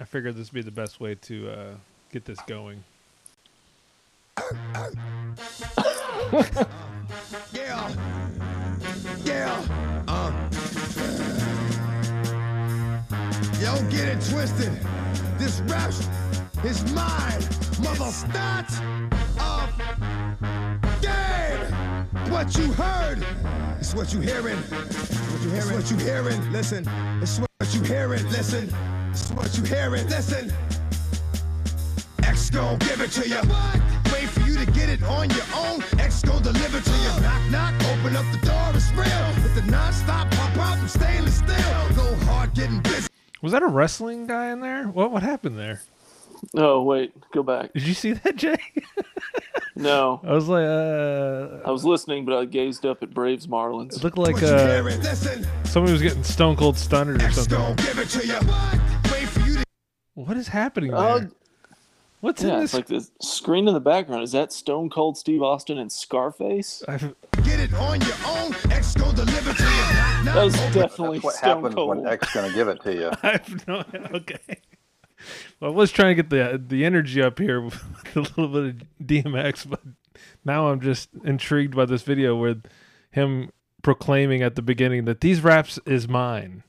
I figured this would be the best way to uh, get this going. Yeah. Yeah. Uh. Yo, get it twisted. This rap is mine. Mother start of game. What you heard is what you hearing. What you hearing. What you hearing. Listen. It's what you hearing. Listen. It's what you hearing. Listen. X gon' give it to you. Wait for you to get it on your own. X gon' deliver to you. Knock, knock, open up the door, it's real. With the non-stop pop out from stainless steel. Go hard getting busy. Was that a wrestling guy in there? What what happened there? Oh wait, go back. Did you see that, Jay? No, I was like, uh, I was listening, but I gazed up at Braves Marlins. it looked like uh, somebody was getting stone cold stunned or X something. What is happening oh, there? Oh, What's in yeah, this? it's like the screen in the background. Is that Stone Cold Steve Austin and Scarface? I've- get it on your own. X gon' deliver to you. Knock, knock, That was open definitely That's what Stone happens Cold. when X gonna give it to you. I have no okay. Well, I was trying to get the the energy up here with a little bit of DMX, but now I'm just intrigued by this video with him proclaiming at the beginning that these raps is mine,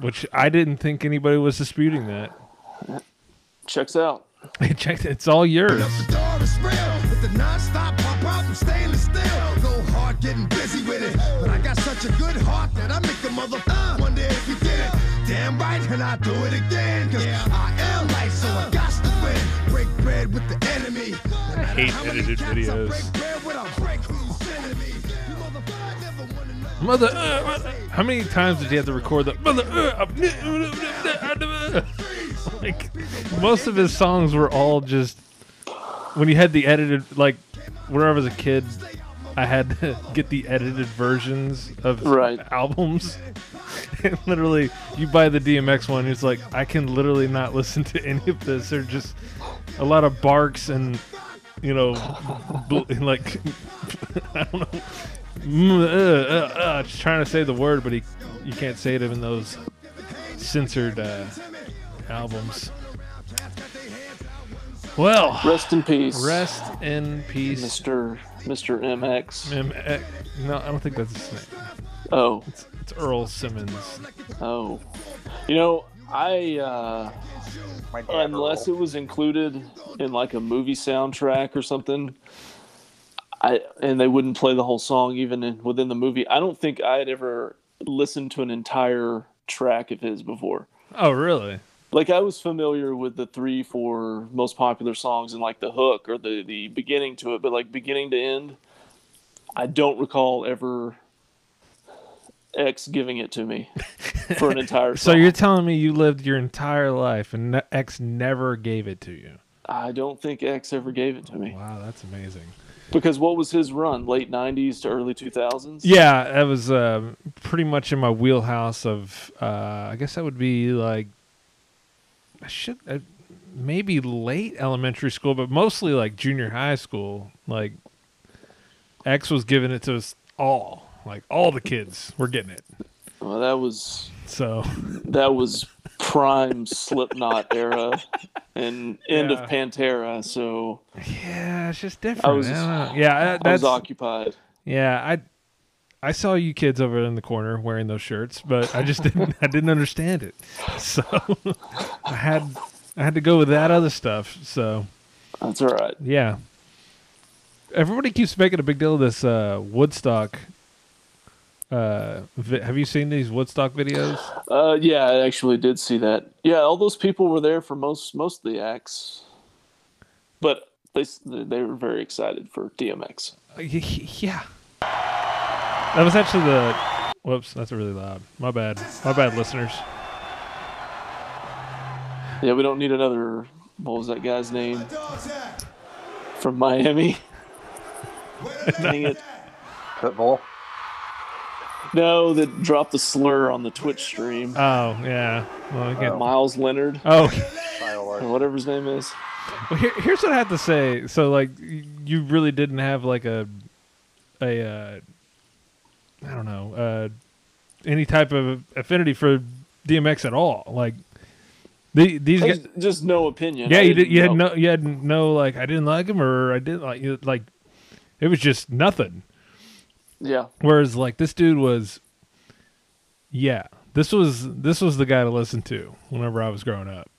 which I didn't think anybody was disputing that. Checks out. Hey, check, it's all yours. up the door, it's real. With the non-stop pop out from stainless steel. Go hard getting busy with it. But I got such a good heart that I make the mother uh, wonder if you did it. Damn right, and I do it again. Cause I am light, so I got to win. Break bread with the enemy. I hate edited videos. Mother, uh, mother- how many times did you have to record the mother? Uh, like most of his songs were all just when you had the edited like when I was a kid, I had to get the edited versions of Right. albums. and literally, you buy the DMX one, it's like I can literally not listen to any of this. They're just a lot of barks and you know, bl- like I don't know. Mm, uh, uh, uh, just trying to say the word, but he, you can't say it in those censored uh, albums. Well, Rest in peace, rest in peace. Mr. Mr. MX. M- eh, no, I don't think that's his name. Oh, It's Earl Simmons. oh. You know, I uh, unless Earl. it was included in like a movie soundtrack or something. I and they wouldn't play the whole song even in, within the movie. I don't think I had ever listened to an entire track of his before. Oh, really? Like I was familiar with the three, four most popular songs and like the hook or the the beginning to it, but like beginning to end, I don't recall ever X giving it to me for an entire. So you're telling me you lived your entire life and X never gave it to you? I don't think X ever gave it to me. Wow, that's amazing. Because what was his run? Late '90s to early 2000s. Yeah, that was uh, pretty much in my wheelhouse of. Uh, I guess that would be like. I should uh, maybe late elementary school, but mostly like junior high school. Like X was giving it to us all. Like all the kids were getting it. Well, that was So that was prime Slipknot era and end Yeah. of Pantera. So yeah, it's just different. was- I don't know. Yeah, uh, I was that's occupied. yeah. I I saw you kids over in the corner wearing those shirts, but I just didn't. I didn't understand it. So I had I had to go with that other stuff. So That's all right. yeah. Everybody keeps making a big deal of this uh, Woodstock. Uh, vi- have you seen these Woodstock videos? Uh, yeah, I actually did see that. Yeah, all those people were there for most most of the acts, but they they were very excited for DMX. Uh, y- y- Yeah. That was actually the. Whoops, that's really loud. My bad. My bad, listeners. Yeah, we don't need another. What was that guy's name from Miami? Dang it. Pitbull. No, that dropped the slur on the Twitch stream. Oh yeah. Well, we can't- Meyers Leonard, Oh, whatever his name is. well, here, here's what I have to say. So, like, you really didn't have like a, a, uh, I don't know, uh, any type of affinity for DMX at all. Like, The, these guys, Just, just no opinion. yeah, I you did. didn't You had no, you had no like. I didn't like him, or I didn't like you like. It was just nothing. Yeah, Whereas like this dude was, yeah, this was this was the guy to listen to whenever I was growing up.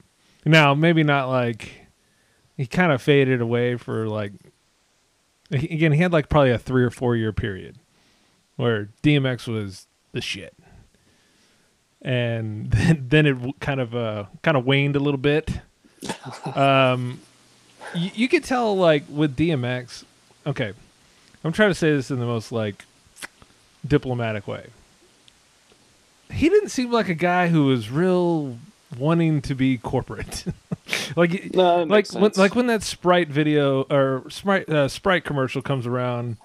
Now maybe not like he kind of faded away for like again he had like probably a three or four year period where DMX was the shit, and then then it kind of uh kind of waned a little bit. Um, you, you could tell like with DMX. Okay, I'm trying to say this in the most like diplomatic way. He didn't seem like a guy who was real wanting to be corporate. like No, like when, like when that Sprite video or Sprite uh, Sprite commercial comes around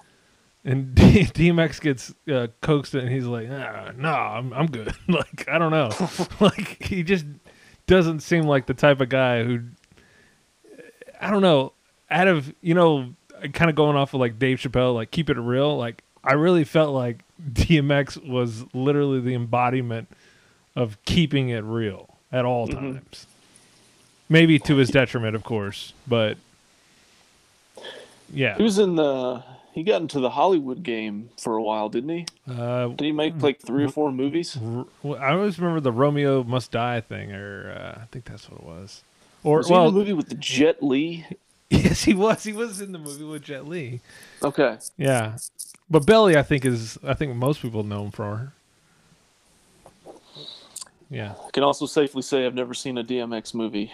and D- DMX gets uh, coaxed and he's like, "No, I'm I'm good." like I don't know. like he just doesn't seem like the type of guy who I don't know. Out of you know, kind of going off of like Dave Chappelle, like keep it real. Like I really felt like DMX was literally the embodiment of keeping it real at all Mm-hmm. times. Maybe to his detriment, of course, but yeah. he was in the. He got into the Hollywood game for a while, didn't he? Uh, Did he make like three or four movies? I always remember the Romeo Must Die thing, or uh, I think that's what it was. Or Was well, the movie with the Jet Li? yes, he was. He was in the movie with Jet Li. Okay, Yeah, but Belly, I think is I think most people know him for. Yeah, I can also safely say I've never seen a DMX movie.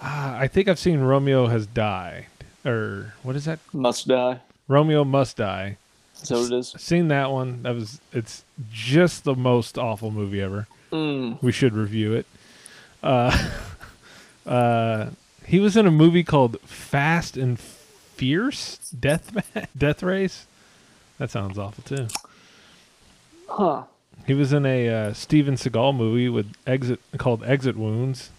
Ah, I think I've seen Romeo Has Died, or what is that? Must Die. Romeo Must Die. Is that what it is? Seen that one? That was it's just the most awful movie ever. Mm. We should review it. Uh, uh, he was in a movie called Fast and Fierce Death Death Race. That sounds awful too. Huh. He was in a uh, Steven Seagal movie with exit called Exit Wounds.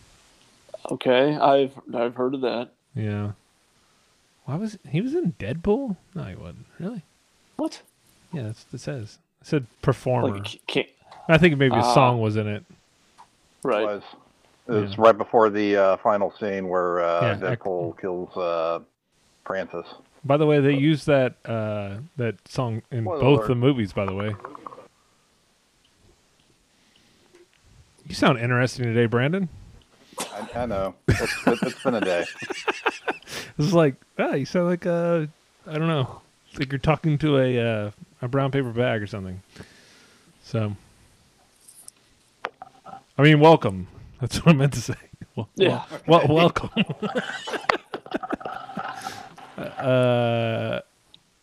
Okay, I've I've heard of that. Yeah. Why was he was in Deadpool? No, he wasn't. Really? What? Yeah, that's what it says. It said performer. Like can't I think maybe a Ah. song was in it. right? was. It was Yeah. right before the uh, final scene where uh, Yeah, I- Deadpool kills uh, Francis. By the way, they used that uh, that song in Spoiler both alert. the movies. By the way, you sound interesting today, Brandon. I, I know. It's, it, it's been a day. it's like, ah, you sound like uh, I don't know, it's like you're talking to a uh, a brown paper bag or something. So, I mean, welcome. That's what I meant to say. Well, Yeah. Well, welcome. uh,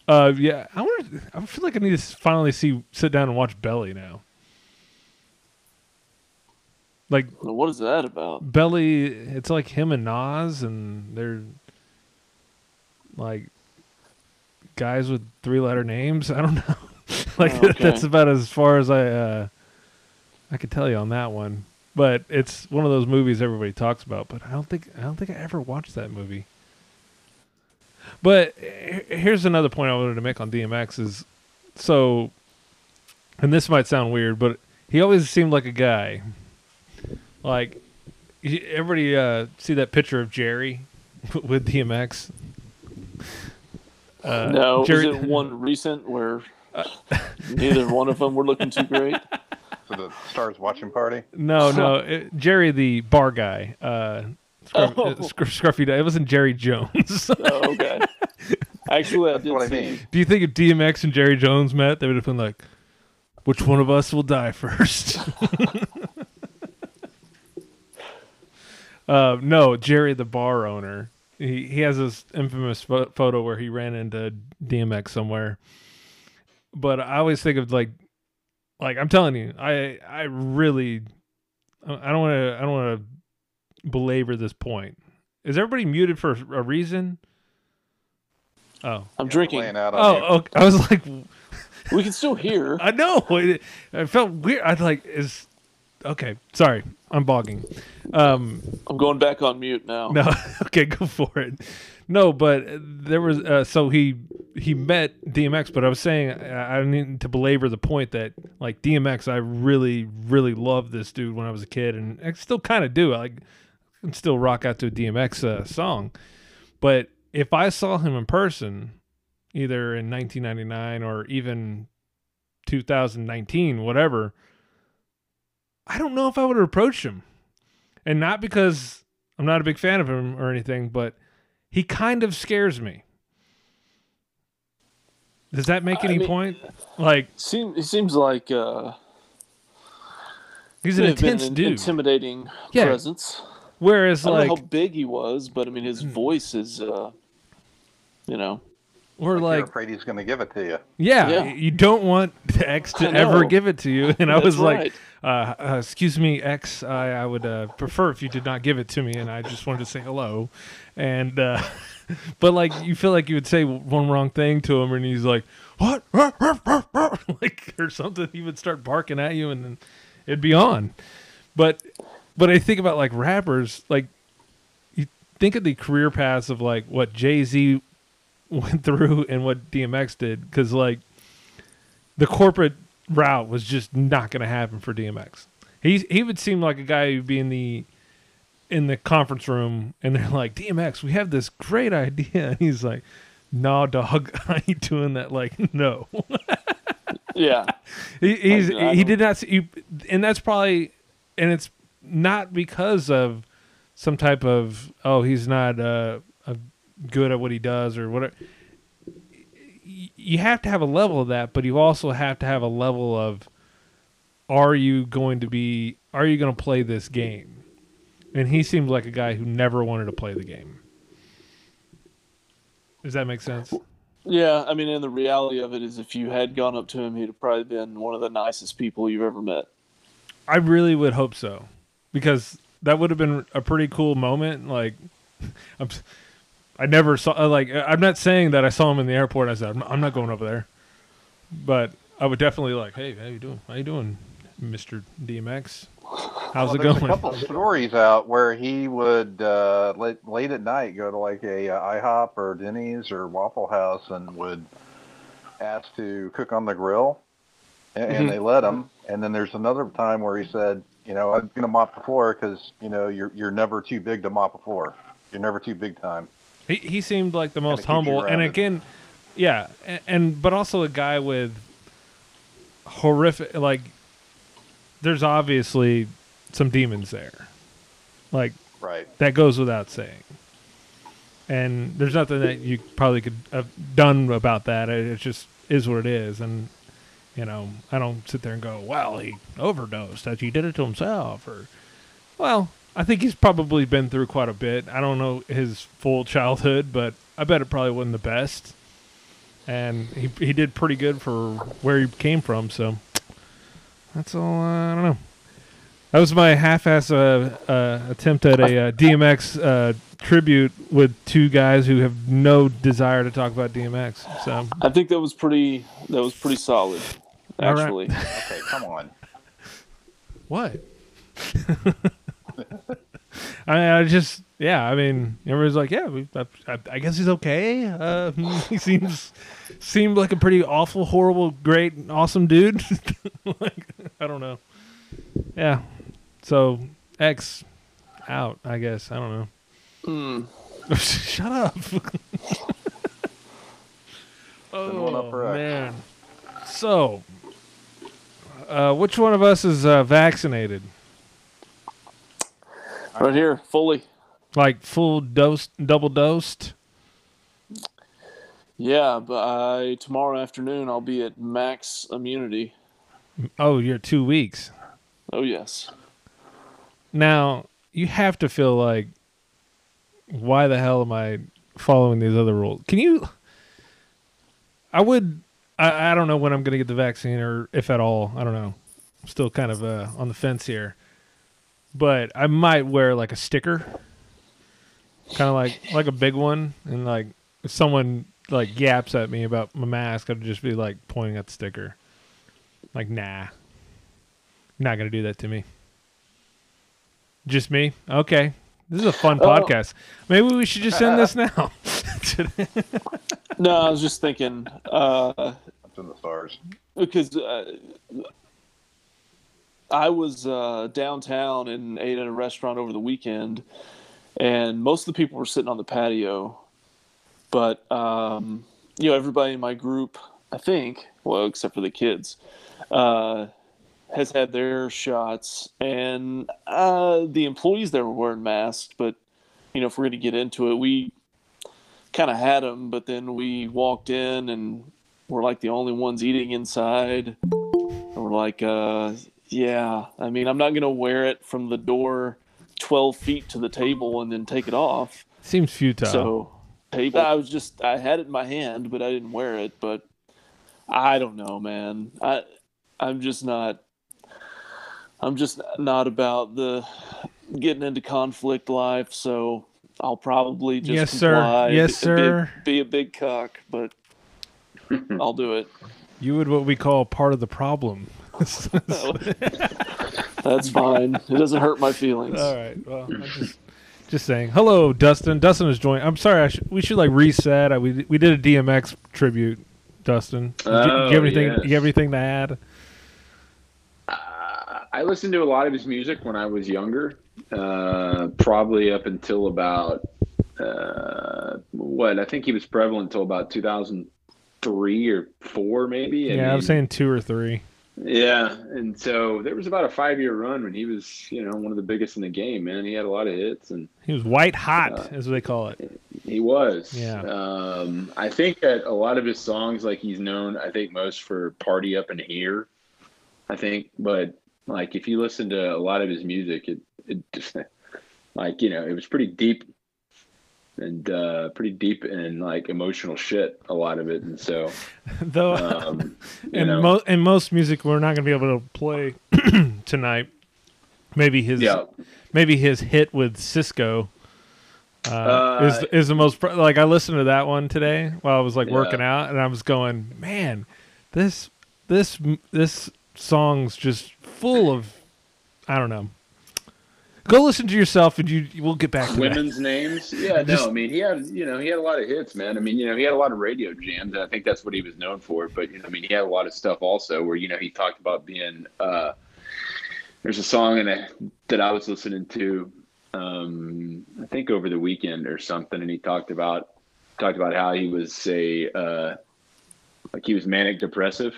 uh, yeah. I wonder. I feel like I need to finally see sit down and watch Belly now. Like What is that about? Belly, it's like him and Nas, and they're like guys with three letter names. I don't know. like Oh, okay. that's about as far as I uh, I could tell you on that one. But it's one of those movies everybody talks about. But I don't think I don't think I ever watched that movie. But here's another point I wanted to make on DMX is so, and this might sound weird, but he always seemed like a guy like everybody uh, see that picture of Jerry with DMX. Uh, no, Jerry, is it one recent where neither one of them were looking too great? So the Stars watching party. no, no, it, Jerry the bar guy. Uh, scruff, Oh. uh, scr- scruffy. It wasn't Jerry Jones. Oh, okay. Actually, I That's what I mean. Do you think if DMX and Jerry Jones met, they would have been like, "Which one of us will die first? uh, no, Jerry, the bar owner. He he has this infamous pho- photo where he ran into DMX somewhere. But I always think of like, like I'm telling you, I I really, I don't want to I don't want to belabor this point. Is everybody muted for a reason? Oh. I'm Yeah, drinking. Laying out. Oh, okay. I was like, We can still hear. I know. It, it felt weird. I'd like is okay. Sorry, I'm bogging. Um, I'm going back on mute now. no, okay, go for it. No, but there was uh, so he he met DMX, but I was saying I don't need to belabor the point that like DMX, I really really loved this dude when I was a kid, and I still kind of do. I like can still rock out to a DMX uh, song. But if I saw him in person, either in 1999 or even 2019, whatever, I don't know if I would have approached him. And not because I'm not a big fan of him or anything, but he kind of scares me. Does that make I any mean- point? Like Seem, it seems like uh, he's an could have been intense an dude. intimidating Yeah. presence. Whereas I don't like know how big he was, but I mean, his voice is, uh, you know, or Like, like you're afraid he's going to give it to you. Yeah, Yeah. you don't want the X to ever give it to you. And I That's was like, right. uh, uh, "Excuse me, X. I, I would uh, prefer if you did not give it to me." And I just wanted to say hello. And uh, but like, you feel like you would say one wrong thing to him, and he's like, "What?" like or something. He would start barking at you, and then it'd be on. But but I think about like rappers, like you think of the career paths of like what Jay Z went through and what DMX did because like the corporate route was just not going to happen for DMX. He he would seem like a guy who'd be in the in the conference room and they're like DMX, we have this great idea, and he's like, "No, dog, I ain't doing that." Like, no, yeah, he, he's Like, he did not see, you, and that's probably, and it's not because of some type of oh he's not uh, uh good at what he does or whatever. You have to have a level of that, but you also have to have a level of are you going to be are you going to play this game? And he seemed like a guy who never wanted to play the game. Does that make sense? yeah. I mean, and the reality of it is, if you had gone up to him, he'd have probably been one of the nicest people you've ever met. I really would hope so, because that would have been a pretty cool moment. Like, I'm, I never saw uh, like I'm not saying that I saw him in the airport. I said I'm not, I'm not going over there, but I would definitely like, hey, how you doing? How you doing, Mister DMX? How's Well, it there's going? a couple stories out where he would uh, late, late at night go to like a uh, IHOP or Denny's or Waffle House and would ask to cook on the grill, and, and they let him. And then there's another time where he said, you know, I'm gonna mop the floor because you know you're you're never too big to mop a floor. You're never too big time. He he seemed like the most humble, and again, yeah, and, and but also a guy with horrific like. There's obviously some demons there, like Right. that goes without saying. And there's nothing that you probably could have done about that. It, it just is what it is, and you know, I don't sit there and go, "Well, he overdosed. That he did it to himself," or, well, I think he's probably been through quite a bit. I don't know his full childhood, but I bet it probably wasn't the best. And he he did pretty good for where he came from. So that's all. Uh, I don't know. That was my half-ass uh, uh, attempt at a uh, DMX uh, tribute with two guys who have no desire to talk about DMX. So I think that was pretty. That was pretty solid, All right. actually. Okay, come on. what? I, I just yeah. I mean, everybody's like, yeah. We, I, I, I guess he's okay. Uh, he seems seemed like a pretty awful, horrible, great, awesome dude. like I don't know. Yeah. So X out. I guess I don't know. Hmm. Shut up. one up oh man. So, uh, which one of us is uh, vaccinated? Right here, fully. Like full dose, double dosed? Yeah, by tomorrow afternoon, I'll be at max immunity. Oh, you're two weeks. Oh yes. Now you have to feel like, why the hell am I following these other rules? Can you? I would. I, I don't know when I'm going to get the vaccine or if at all. I don't know. I'm still kind of uh, on the fence here, but I might wear like a sticker, kind of like like a big one, and like if someone like yaps at me about my mask, I'd just be like pointing at the sticker, like nah, you're not gonna do that to me. Just me? Okay. This is a fun Oh. podcast. Maybe we should just end this now. No, I was just thinking uh, It's in the stars. because uh, I was uh, downtown and ate at a restaurant over the weekend, and most of the people were sitting on the patio, but um, you know everybody in my group, I think, well except for the kids, uh, has had their shots, and uh, the employees there were wearing masks. But you know, if we're going to get into it, we kind of had them, but then we walked in and we're like the only ones eating inside. And we're like, uh, yeah, I mean, I'm not going to wear it from the door 12 feet to the table and then take it off. Seems futile. So, table. I was just, I had it in my hand, but I didn't wear it. But I don't know, man. I, I'm just not. I'm just not about the getting into conflict life. So I'll probably just Yes, sir. Yes, be- sir. Be, be a big cock, but I'll do it. you would what we call part of the problem. That's fine. It doesn't hurt my feelings. All right. Well, I'm just just saying. Hello, Dustin. Dustin is joining. I'm sorry. I sh- we should like reset. I, we we did a DMX tribute. Dustin, Did you, you Oh, have anything? yes. You have anything to add? Uh, I listened to a lot of his music when I was younger, uh, probably up until about uh, what I think he was prevalent until about 2003 or four, maybe. I yeah, I was saying two or three. Yeah, and so there was about a five-year run when he was, you know, one of the biggest in the game. Man, he had a lot of hits, and He was white hot, Uh, as they call it. he was. Yeah. Um, I think that a lot of his songs, like he's known, I think most for "Party Up in Here." I think, but like if you listen to a lot of his music, it it just like you know it was pretty deep and uh, pretty deep and like emotional shit. A lot of it, and so Though, um, you in, know, mo- in most music, we're not going to be able to play tonight. Maybe his yeah. maybe his hit with Sisqó uh, Uh, is is the most like I listened to that one today while I was like Yeah. working out and I was going, man, this this this song's just full of I don't know. Go listen to yourself and you we'll get back to that. women's names. Yeah, Just- no, I mean he had you know he had a lot of hits, man. I mean you know he had a lot of radio jams, and I think that's what he was known for. But you know, I mean he had a lot of stuff also where you know he talked about being. Uh, there's a song in a, that I was listening to, um, I think over the weekend or something, and he talked about talked about how he was a uh, like he was manic depressive.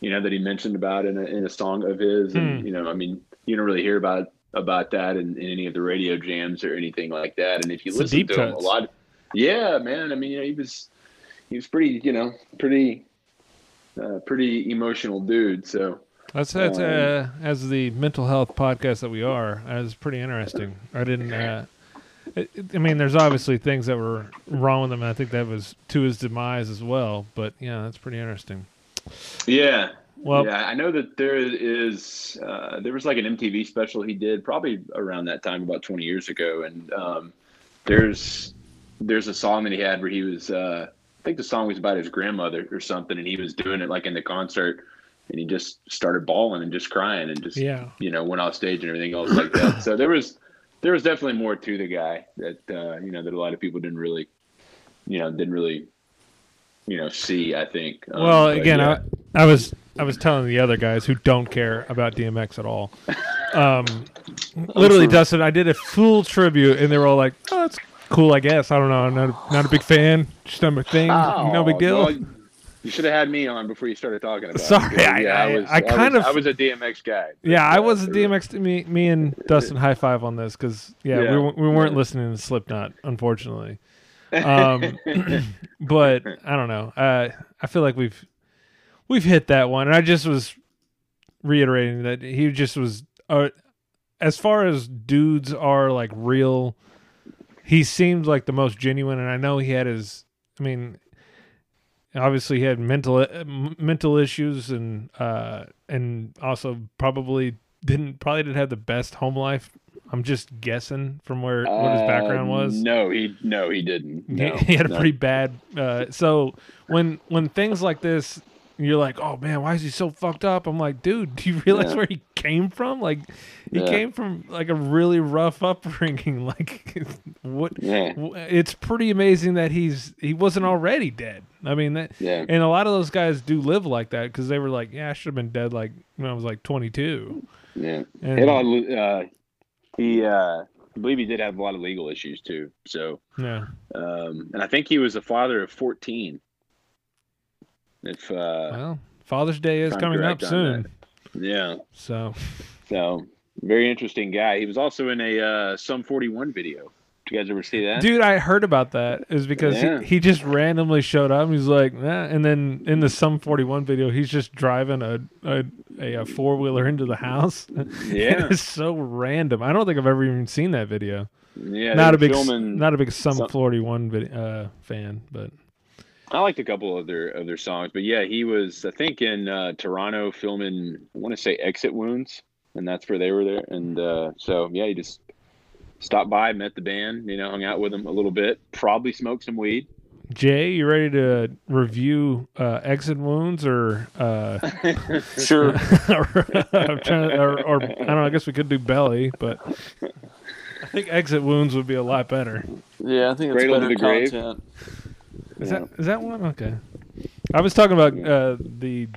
You know that he mentioned about in a in a song of his, and Hmm. you know I mean you don't really hear about about that in, in any of the radio jams or anything like that. And if you It's listen to him a lot, yeah, man. I mean, you know, he was he was pretty, you know, pretty uh, pretty emotional dude. So That's that's Um, uh, as the mental health podcast that we are. That's pretty interesting. I didn't. Uh, it, I mean, there's obviously things that were wrong with him. And I think that was to his demise as well. But yeah, that's pretty interesting. yeah. Well- yeah, I know that there is uh, there was like an MTV special he did probably around that time about 20 years ago, and um, there's there's a song that he had where he was uh, I think the song was about his grandmother or something, and he was doing it like in the concert, and he just started bawling and just crying and just Yeah. you know went off stage and everything else like that. So there was there was definitely more to the guy that uh, you know that a lot of people didn't really you know didn't really you know see. I think. Um, Well, again, yeah. I, I was I was telling the other guys who don't care about DMX at all. Um, literally, Dustin, I did a full tribute, and they were all like, "Oh, that's cool, I guess." I don't know. I'm not a, not a big fan. Just not my thing. no big Oh, deal. well, you should have had me on before you started talking about Sorry, it. I- yeah, I- was, I kind was, of- I was a DMX guy. Yeah, I Uh, was a DMX. Me, me and Dustin high five on this because yeah, we Yeah. we, we weren't listening to Slipknot, unfortunately. Um, but I don't know. Uh, I feel like we've we've hit that one, and I just was reiterating that he just was. Uh, as far as dudes are like real, he seemed like the most genuine, and I know he had his. I mean, obviously he had mental uh, m- mental issues and uh and also probably didn't probably didn't have the best home life i'm just guessing from where what his background Uh, was No, he no, he didn't. He- No, he had a no. pretty bad uh so when when things like this you're like oh man why is he so fucked up i'm like dude do you realize Yeah. where he came from. Like he Yeah. came from like a really rough upbringing. Like what? Yeah. It's pretty amazing that he's he wasn't already dead. I mean that. Yeah. And a lot of those guys do live like that because they were like, yeah, I should have been dead like when I was like 22. Yeah. And, It all, uh, he, uh, I believe he did have a lot of legal issues too. So, yeah. um, and I think he was a father of 14. If, uh, Well, Father's Day is coming up soon. yeah. So So, very interesting guy. He was also in a uh, Sum 41 video. Did you guys ever see that? Dude, I heard about that. Is because Yeah. he, he just randomly showed up. He's like, nah. and then in the Sum 41 video, he's just driving a a, a, a four wheeler into the house. Yeah. it's so random. I don't think I've ever even seen that video. Yeah. not a big, not a big Sum some- 41 vid, uh, fan, but I liked a couple of their of their songs, but yeah, he was I think in uh, Toronto filming. I want to say Exit Wounds, and that's where they were there. And uh, so yeah, he just stopped by, met the band, you know, hung out with them a little bit, probably smoked some weed. Jay, you ready to review uh, exit wounds or? Uh, Sure. or, I'm trying to, or, or I don't know. I guess we could do belly, but I think exit wounds would be a lot better. Yeah, I think it's Cradle to better the grave. Content. Is that is that one? Okay. I was talking about uh, the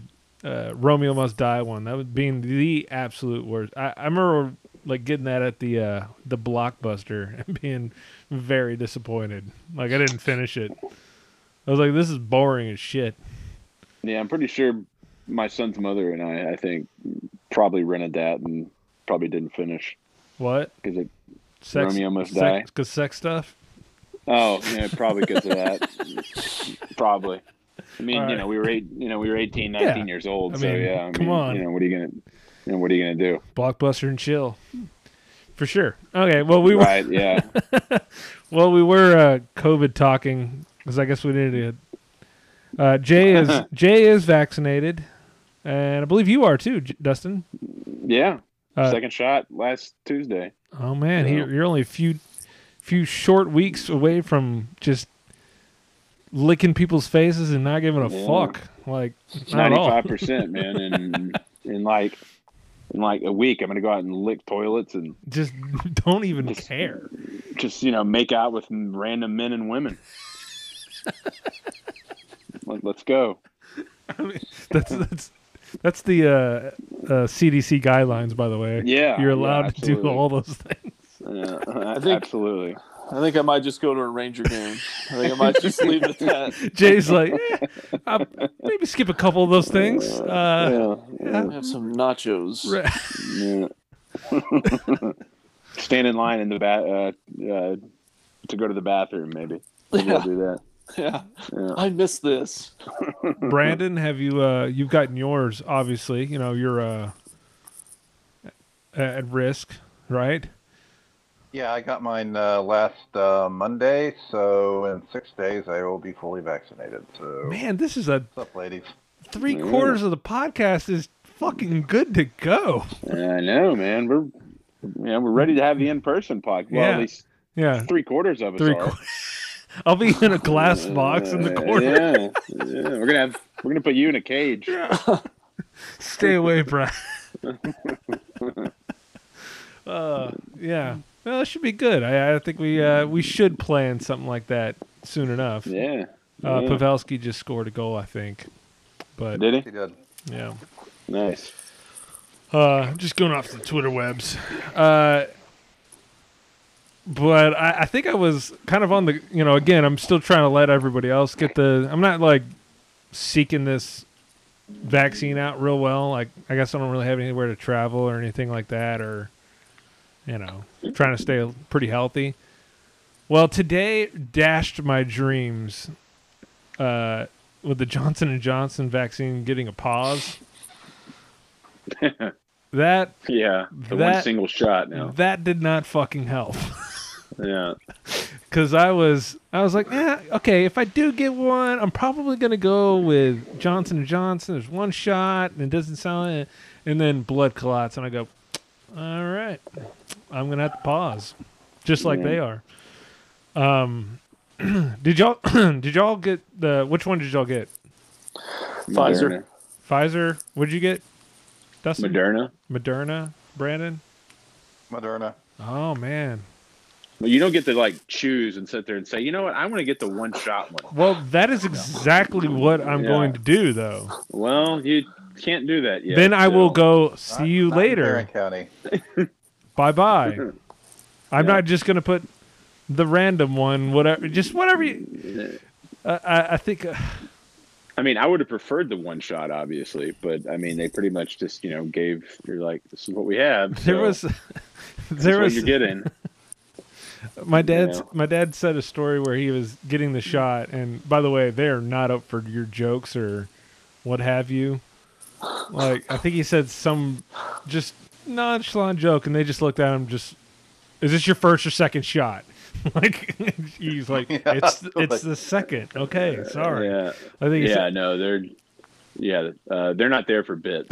uh, Romeo Must Die one. That was being the absolute worst. I, I remember like getting that at the uh, the blockbuster and being very disappointed. Like I didn't finish it. I was like, this is boring as shit. Yeah, I'm pretty sure my son's mother and I, I think, probably rented that and probably didn't finish What? because it. Sex, Romeo Must sex, Die? Cause sex stuff. Oh, yeah, probably because of that. probably. I mean, All you know, we were eight, you know, we were 18, 19 Yeah. years old. I so mean, yeah, I come mean, on. You know, what are you gonna, you know, what are you gonna do? Blockbuster and chill. For sure. Okay. Well, we were Right? Yeah. well, we were uh, COVID talking because I guess we needed to. Uh, Jay is Jay is vaccinated, and I believe you are too, J- Dustin. Yeah. Uh, Second shot last Tuesday. Oh man, you're only a few few short weeks away from just licking people's faces and not giving a Yeah. fuck. Like all. Ninety-five percent, man. And in like, in like a week, I'm gonna go out and lick toilets and Just don't even Just- care. just you know make out with random men and women. Let, let's go. I mean, that's that's that's the uh, uh, CDC guidelines, by the way. Yeah, you're yeah, allowed to do all those things. Yeah, think- absolutely. I think I might just go to a Ranger game. I think I might just leave it at that. Jay's like, eh, I'll maybe skip a couple of those things. Uh, yeah, yeah, Have some nachos. yeah. Stand in line in the bat uh, uh, to go to the bathroom, maybe. Maybe I'll Yeah, do that. yeah. Yeah. I miss this. Brandon, have you uh, you've gotten yours? Obviously, you know you're uh, at risk, right? Yeah, I got mine uh, last uh, Monday, so in six days I will be fully vaccinated. So, Man, this is a what's up, ladies? three quarters of the podcast is fucking good to go. I know, man. We're yeah, we're ready to have the in-person podcast. Well, Yeah. at least Yeah, three quarters of us three. are. Qu- I'll be in a glass box in the Uh, corner. Yeah, yeah. We're gonna have we're gonna put you in a cage. Stay away, Brad. uh, yeah. Well, it should be good. I, I think we uh, we should plan something like that soon enough. Yeah. Uh, yeah. Pavelski just scored a goal, I think. But Did he? He did. yeah, Nice. uh, just going off the Twitter webs. Uh, but I, I think I was kind of on the, you know, again, I'm still trying to let everybody else get the. I'm not like seeking this vaccine out real well. Like, I guess I don't really have anywhere to travel or anything like that, or you know, trying to stay pretty healthy. Well, today dashed my dreams uh, with the Johnson and Johnson vaccine getting a pause. that Yeah. The one single shot now. that did not fucking help. Yeah. Cause I was, I was like, eh, okay, if I do get one, I'm probably gonna go with Johnson and Johnson. There's one shot, and it doesn't sound, and then blood clots, and I go, all right, I'm gonna have to pause, just like Yeah. they are. Um, did y'all, did y'all get the? Which one did y'all get? Pfizer. Moderna. Pfizer? What'd you get, Dustin? Moderna. Moderna, Brandon. Moderna. Oh man. Well, you don't get to like choose and sit there and say, you know what, I want to get the one shot one. Well, that is exactly what I'm Yeah. going to do, though. Well, you can't do that yet. then I will go. See Not- you not in later. Tarrant County. Bye bye. I'm Yeah. not just gonna put the random one, whatever. Just whatever. You, uh, I, I think. Uh, I mean, I would have preferred the one shot, obviously, but I mean, they pretty much just you know gave. You're like, this is what we have. there was. there is what was you're getting. my dad's Yeah. my dad said a story where he was getting the shot, and by the way, they're not up for your jokes or what have you. Like I think he said some just nonchalant joke, and they just looked at him. Just, is this your first or second shot? like he's like, Yeah, it's it's like- the second. Okay, sorry. Yeah, I think yeah. No, they're yeah, uh, they're not there for bits.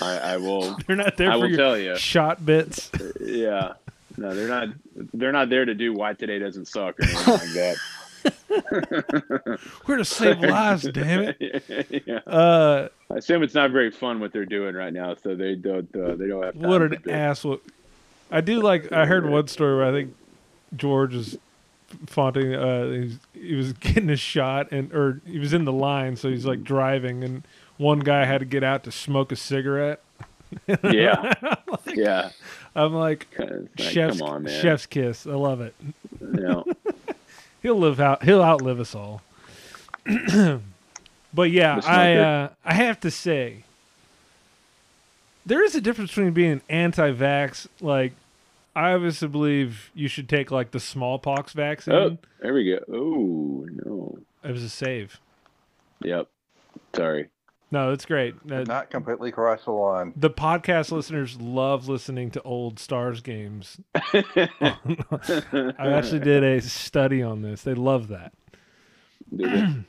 I, I will. they're not there I for will tell you. shot bits. Yeah. No, they're not. They're not there to do why today doesn't suck or anything like that. We're to save lives, damn it. yeah. Uh, I assume it's not very fun what they're doing right now, so they don't. Uh, they don't have. What an bits. ass! What I do like. I heard one story where I think George is faunting. Uh, he was, he was getting a shot, and or he was in the line, so he's like driving, and one guy had to get out to smoke a cigarette. Yeah. yeah. I'm like, Like, chef's come on, man. chef's kiss. I love it. Know, He'll live out. He'll outlive us all. but yeah, I uh, I have to say, there is a difference between being anti-vax. Like, I obviously believe you should take like the smallpox vaccine. oh, there we go. Oh no. It was a save. Yep. Sorry. No, it's great. Uh, Not completely cross the line. the podcast listeners love listening to old Stars games. I actually did a study on this. They love that.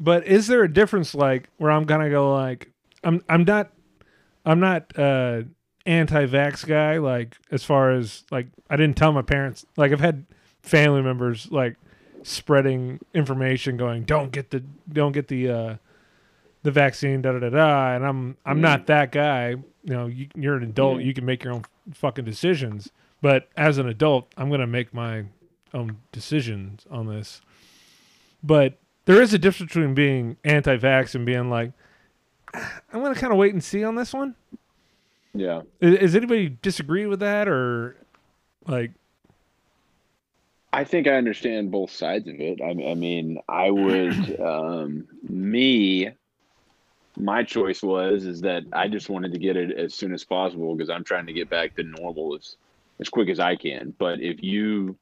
But is there a difference like where I'm gonna go like I'm I'm not I'm not uh anti-vax guy like as far as like I didn't tell my parents like I've had family members like spreading information going don't get the don't get the uh the vaccine da da da da and I'm I'm not that guy you know you, you're an adult Mm. you can make your own fucking decisions but as an adult I'm gonna make my own decisions on this but there is a difference between being anti-vax and being like, "Ah, I'm going to kind of wait and see on this one. yeah. Is, is anybody disagree with that or like? I think I understand both sides of it. I, I mean, I would, um, me, my choice was is that I just wanted to get it as soon as possible because I'm trying to get back to normal as as quick as I can. But if you,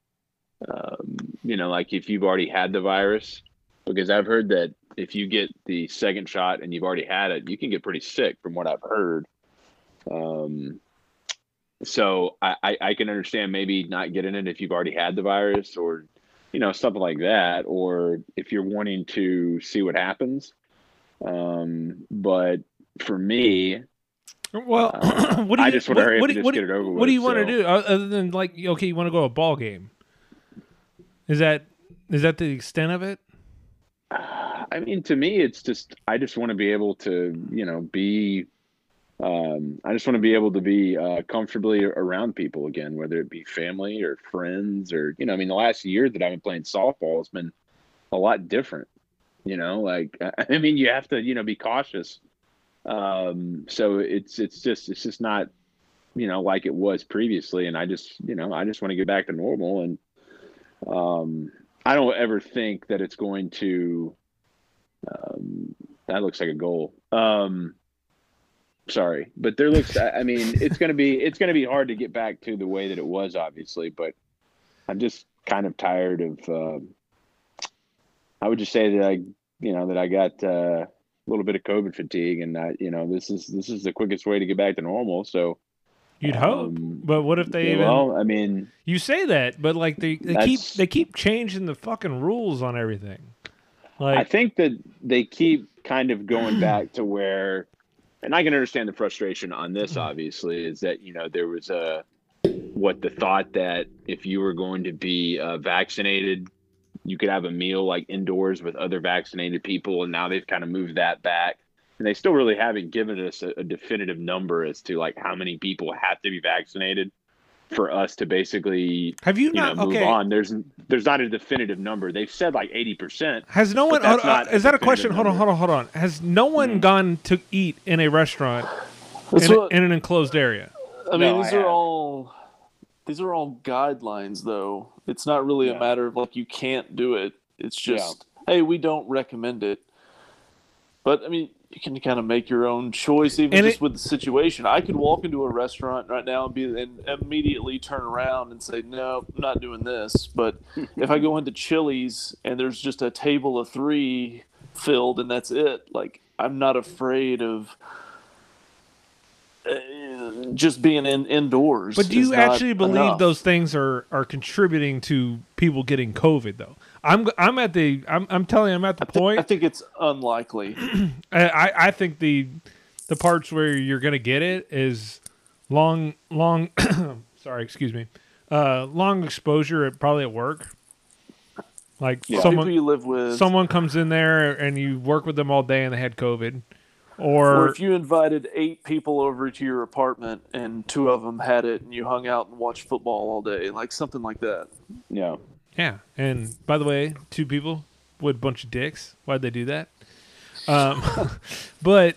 um, you know, like if you've already had the virus, because I've heard that if you get the second shot and you've already had it, you can get pretty sick, from what I've heard. Um, so I, I, I can understand maybe not getting it if you've already had the virus or, you know, something like that, or if you're wanting to see what happens. Um, but for me, Well, Uh, what do you? I just wanna what, hurry up what and do- just what get it over What with, do you want to do uh, other than like okay, you want to go to a ball game? Is that is that the extent of it? I mean, to me, it's just I just want to be able to, you know, be. Um, I just want to be able to be uh, comfortably around people again, whether it be family or friends or you know. I mean, the last year that I've been playing softball has been a lot different. You know, like I mean, you have to you know be cautious. Um, so it's it's just it's just not you know like it was previously, and I just you know I just want to get back to normal and um, I don't ever think that it's going to. Um, that looks like a goal. Um, sorry, but there looks. I mean, it's gonna be it's gonna be hard to get back to the way that it was, obviously. But I'm just kind of tired of. um I would just say that I, you know, that I got uh, a little bit of COVID fatigue, and that you know this is this is the quickest way to get back to normal. So You'd hope, Um, but what if they even? well, I mean, you say that, but like they, they keep they keep changing the fucking rules on everything. Like I think that they keep kind of going back to where, and I can understand the frustration on this. Obviously, is that you know there was a what the thought that if you were going to be uh, vaccinated, you could have a meal like indoors with other vaccinated people, and now they've kind of moved that back. and they still really haven't given us a, a definitive number as to like how many people have to be vaccinated for us to basically Have you you not? know move okay. on. There's there's not a definitive number. They've said like eighty percent. Has no one? Hold- uh, not a is that a definitive question? Hold on, hold on, hold on. Has no one Mhm. gone to eat in a restaurant That's in, a- what- in an enclosed area? I mean, No, these I are have. all these are all guidelines, though. It's not really Yeah. a matter of like you can't do it. It's just hey, we don't recommend it. But I mean, you can kind of make your own choice, even And just it- with the situation. I could walk into a restaurant right now and be and immediately turn around and say, "No, I'm not doing this." But if I go into Chili's and there's just a table of three filled and that's it, like I'm not afraid of just being in indoors. But do you actually believe enough. those things are are contributing to people getting COVID? Though I'm I'm at the I'm I'm telling you I'm at the I point. I think it's unlikely. I, I think the the parts where you're gonna get it is long long. sorry, excuse me. Uh, long exposure at probably at work. Like Yeah. People someone you live with, someone comes in there and you work with them all day and they had COVID, or or if you invited eight people over to your apartment and two of them had it, and you hung out and watched football all day, like something like that. Yeah. Yeah, and by the way, two people with a bunch of dicks. Why'd they do that? Um, but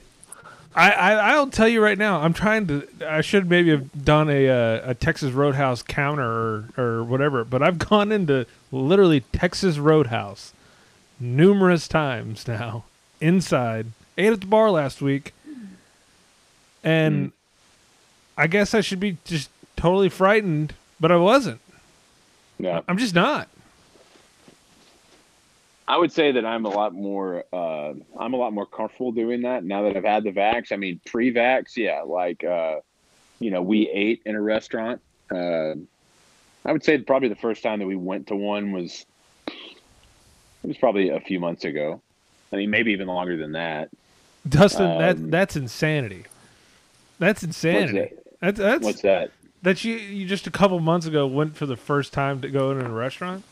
I, I I'll tell you right now, I'm trying to. I should maybe have done a uh, a Texas Roadhouse counter or or whatever. But I've gone into literally Texas Roadhouse numerous times now inside. Ate at the bar last week, and I guess I should be just totally frightened, but I wasn't. Yeah. I'm just not. I would say that I'm a lot more uh, I'm a lot more comfortable doing that now that I've had the vax. I mean, pre-vax, yeah, like uh, you know, we ate in a restaurant. Uh, I would say probably the first time that we went to one was it was probably a few months ago. I mean, maybe even longer than that. Dustin, that Um, that's insanity. That's insanity. that? That's that's What's that? that you you just a couple months ago went for the first time to go in a restaurant.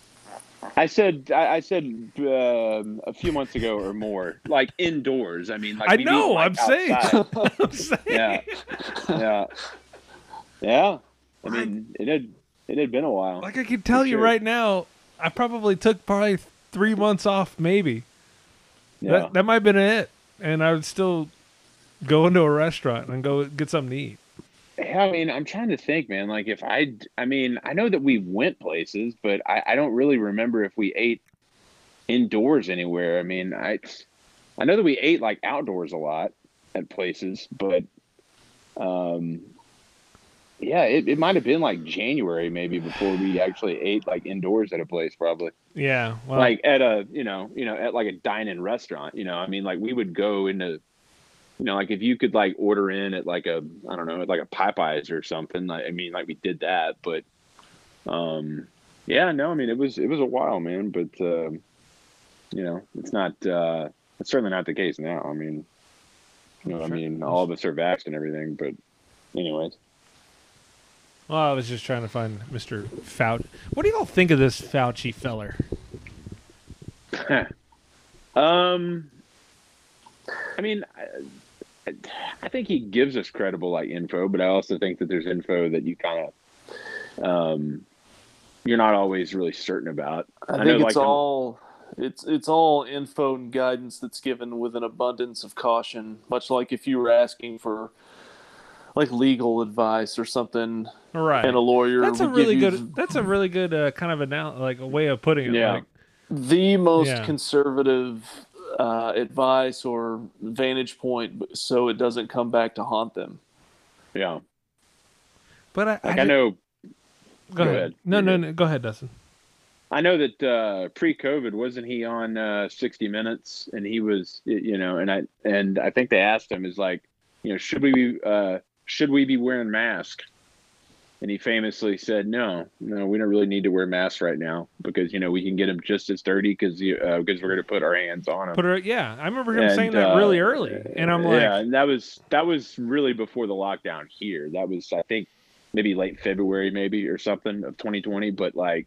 I said I, I said um, a few months ago or more, like indoors. I mean, like I know, like, I'm saying. I'm saying. yeah, yeah, yeah. I mean, it had it had been a while. Like I can tell you sure. right now, I probably took probably three months off, maybe. yeah. That that might have been it, and I would still go into a restaurant and go get something to eat. Yeah, I mean, I'm trying to think, man. Like, if I, I mean, I know that we went places, but I, I don't really remember if we ate indoors anywhere. I mean, I, I know that we ate like outdoors a lot at places, but, um, yeah, it, it might have been like January maybe before we actually ate like indoors at a place, probably Yeah, well, like at a, you know, you know, at like a dine-in restaurant. You know, I mean, like we would go into you know, like if you could like order in at like a I don't know, at like a Popeyes or something. Like, I mean, like we did that, but um, yeah, no, I mean it was it was a while, man. But um, you know, it's not uh, it's certainly not the case now. I mean, you know, I mean, all of us are vaxxed and everything, but anyways, well, I was just trying to find Mr. Fauci. What do y'all think of this Fauci feller? um, I mean. I, I think he gives us credible like info, but I also think that there's info that you kind of um, you're not always really certain about. I, know, think like, it's the- all it's it's all info and guidance that's given with an abundance of caution, much like if you were asking for like legal advice or something, right? and a lawyer that's a really good. you That's a really good uh, kind of anal- like a way of putting it. Yeah. Like, the most Yeah. conservative uh, advice or vantage point, so it doesn't come back to haunt them. yeah. but I, Like I, ju- know, Go, Go ahead. ahead. No, no, no. Go ahead, Dustin. I know that uh, pre-COVID wasn't he on uh, 60 Minutes, and he was, you know, and I and I think they asked him is like, you know, should we be uh, should we be wearing masks? And he famously said, no, no, we don't really need to wear masks right now because you know we can get them just as dirty because uh, because we're going to put our hands on them. Put her. Yeah, I remember him And, saying that uh, really early, and I'm like, yeah, and that was that was really before the lockdown here. That was I think maybe late February, maybe or something of 2020. But like,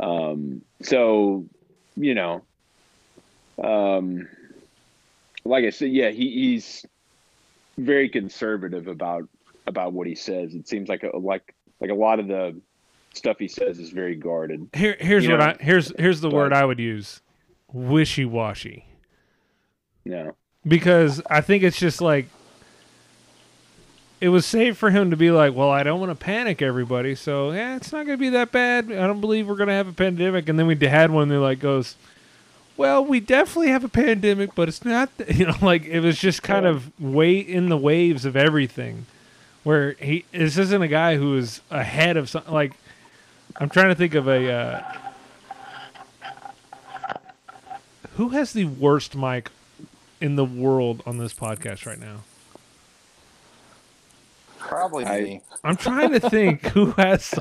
um, so you know, um, like I said, yeah, he, he's very conservative about about what he says. It seems like a, like like a lot of the stuff he says is very guarded. Here, here's You what know, I here's here's the but- word I would use: wishy washy. Yeah, because I think it's just like it was safe for him to be like, "Well, I don't want to panic everybody, so yeah, it's not going to be that bad. I don't believe we're going to have a pandemic." And then we had one that like goes, "Well, we definitely have a pandemic, but it's not." th-" You know, like it was just kind Yeah. of way in the waves of everything. Where he this isn't a guy who is ahead of something. Like I'm trying to think of a. Uh, who has the worst mic in the world on this podcast right now? Probably me. I'm trying to think who has.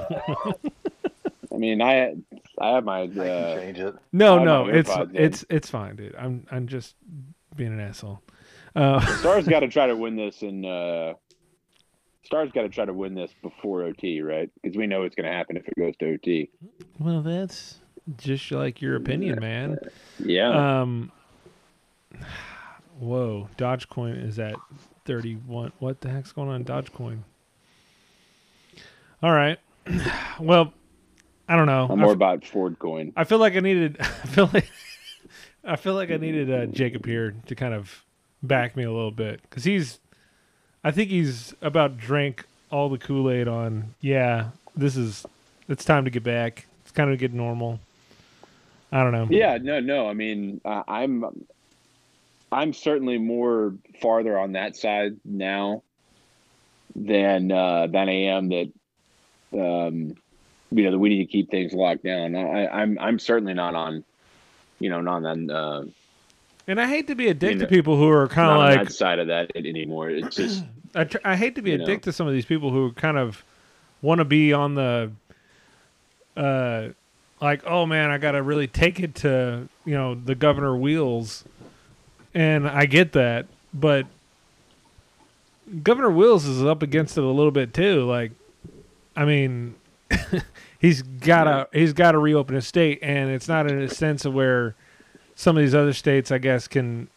I mean, I I have my I can uh, change it. No, no, it's AirPods in. it's it's fine, dude. I'm I'm just being an asshole. Uh, Stars got to try to win this, and uh, Stars got to try to win this before OT, right? Because we know it's going to happen if it goes to OT. well, that's just like your opinion, man. Yeah, Um, whoa, Dogecoin is at 31. What the heck's going on in Dogecoin? All right. well, I don't know. I'm more about Ford coin. I feel like I needed. I feel like. I feel like I needed uh, Jacob here to kind of back me a little bit because he's. I think he's about drank all the Kool Aid on. Yeah, this is. It's time to get back. It's kind of get normal. I don't know. Yeah, no, no. I mean, uh, I'm I'm certainly more farther on that side now than uh, than I am that um, you know that we need to keep things locked down. I, I'm I'm certainly not on you know not on uh, And I hate to be a dick You to know, people who are kind of on like that side of that anymore. It's just I, tr- I hate to be a know. dick to some of these people who kind of want to be on the uh like oh man I got to really take it to you know the governor wheels and I get that but Governor Wills is up against it a little bit too like I mean he's got to he's got to reopen his state and it's not in a sense of where some of these other states I guess can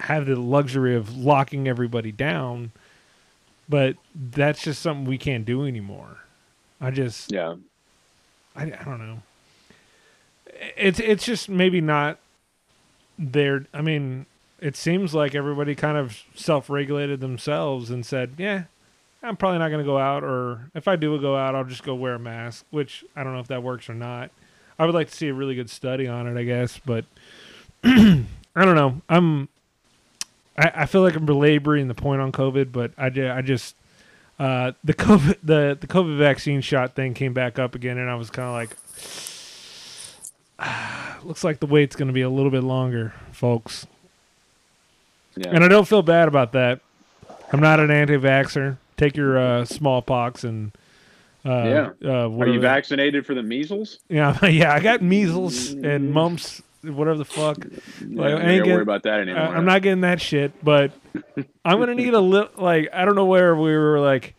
have the luxury of locking everybody down but that's just something we can't do anymore. I just yeah. I, I don't know. It's it's just maybe not there i mean it seems like everybody kind of self-regulated themselves and said yeah i'm probably not going to go out or if i do go out i'll just go wear a mask which i don't know if that works or not i would like to see a really good study on it i guess but i don't know i'm I, I feel like I'm belaboring the point on COVID, but I, I just uh, the COVID the the COVID vaccine shot thing came back up again, and I was kind of like, looks like the wait's going to be a little bit longer, folks. Yeah. And I don't feel bad about that. I'm not an anti-vaxxer. Take your uh, smallpox and uh, Yeah. Uh, Are you vaccinated for the measles? Yeah, yeah. I got measles and mumps, whatever the fuck. Yeah, Like, I ain't ain't worry getting- about that anymore. I- I'm not getting that shit, but I'm gonna need a little. Like I don't know where we were. Like,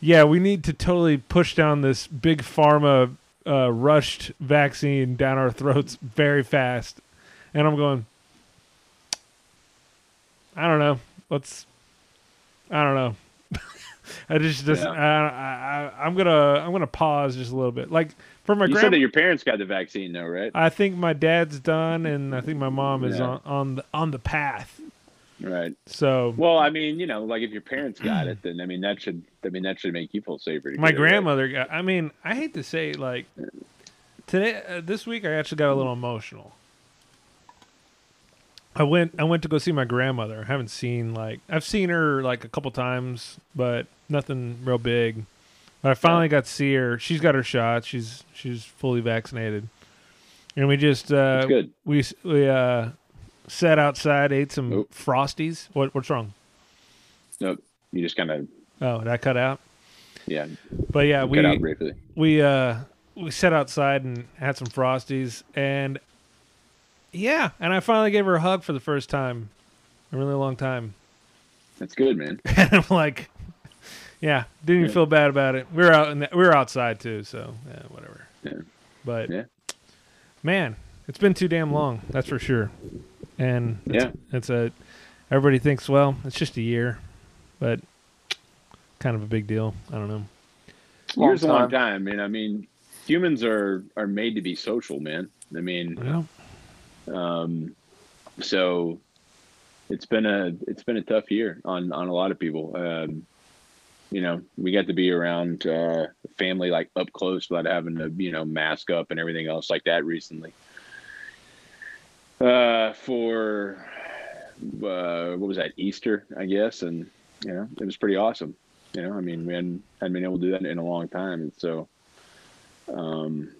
yeah, we need to totally push down this big pharma uh, rushed vaccine down our throats very fast, and I'm going. I don't know. Let's. I don't know. I just just Yeah. I, I, I I'm gonna I'm gonna pause just a little bit. Like for my You grandma. said that your parents got the vaccine, though, right? I think my dad's done, and I think my mom is Yeah. on on the on the path. Right. So Well, I mean, you know, like if your parents got it, then I mean that should, I mean that should make you feel safer. my it, right? grandmother got. I mean, I hate to say, like today, uh, this week, I actually got a little emotional. I went. I went to go see my grandmother. I haven't seen like I've seen her like a couple times, but nothing real big. But I finally got to see her. She's got her shot. She's she's fully vaccinated, and we just uh, good. we we uh, sat outside, ate some frosties. What what's wrong? Nope. You just kind of, Oh, did I cut out? yeah, But yeah, we cut out briefly. we uh we sat outside and had some frosties and yeah and i finally gave her a hug for the first time in a really long time That's good, man. and i'm like yeah didn't even Yeah. feel bad about it we were out in the, we were outside too so yeah whatever Yeah. but Yeah. man it's been too damn long that's for sure and it's, Yeah. it's a everybody thinks, well, it's just a year, but kind of a big deal. I don't know. Years a long time. and I mean, humans are are made to be social, man. I mean, Well, um, so it's been a it's been a tough year on on a lot of people. Um, you know, we got to be around uh, family like up close without having to you know mask up and everything else like that recently. Uh, for uh, what was that Easter, I guess, and you know it was pretty awesome. You know, I mean, we hadn't, hadn't been able to do that in a long time, and so um,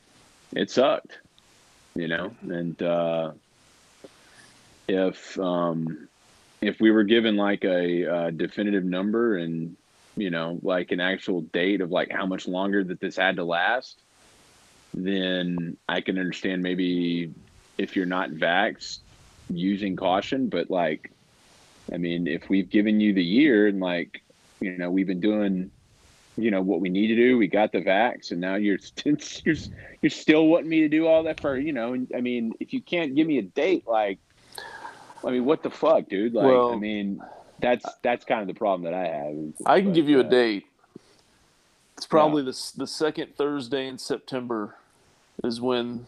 it sucked. You know, and uh, if um, if we were given like a, uh definitive number and you know like an actual date of like how much longer that this had to last, then I can understand maybe if you're not vaxxed using caution, but like, I mean, if we've given you the year and like, you know, we've been doing, you know, what we need to do, we got the vax, and now you're you're you're still wanting me to do all that for, you know, and I mean, if you can't give me a date, like, I mean, what the fuck, dude? Like, Well- I mean, that's that's kind of the problem that I have. I can But, give you a uh, date. It's probably the the second Thursday in September is when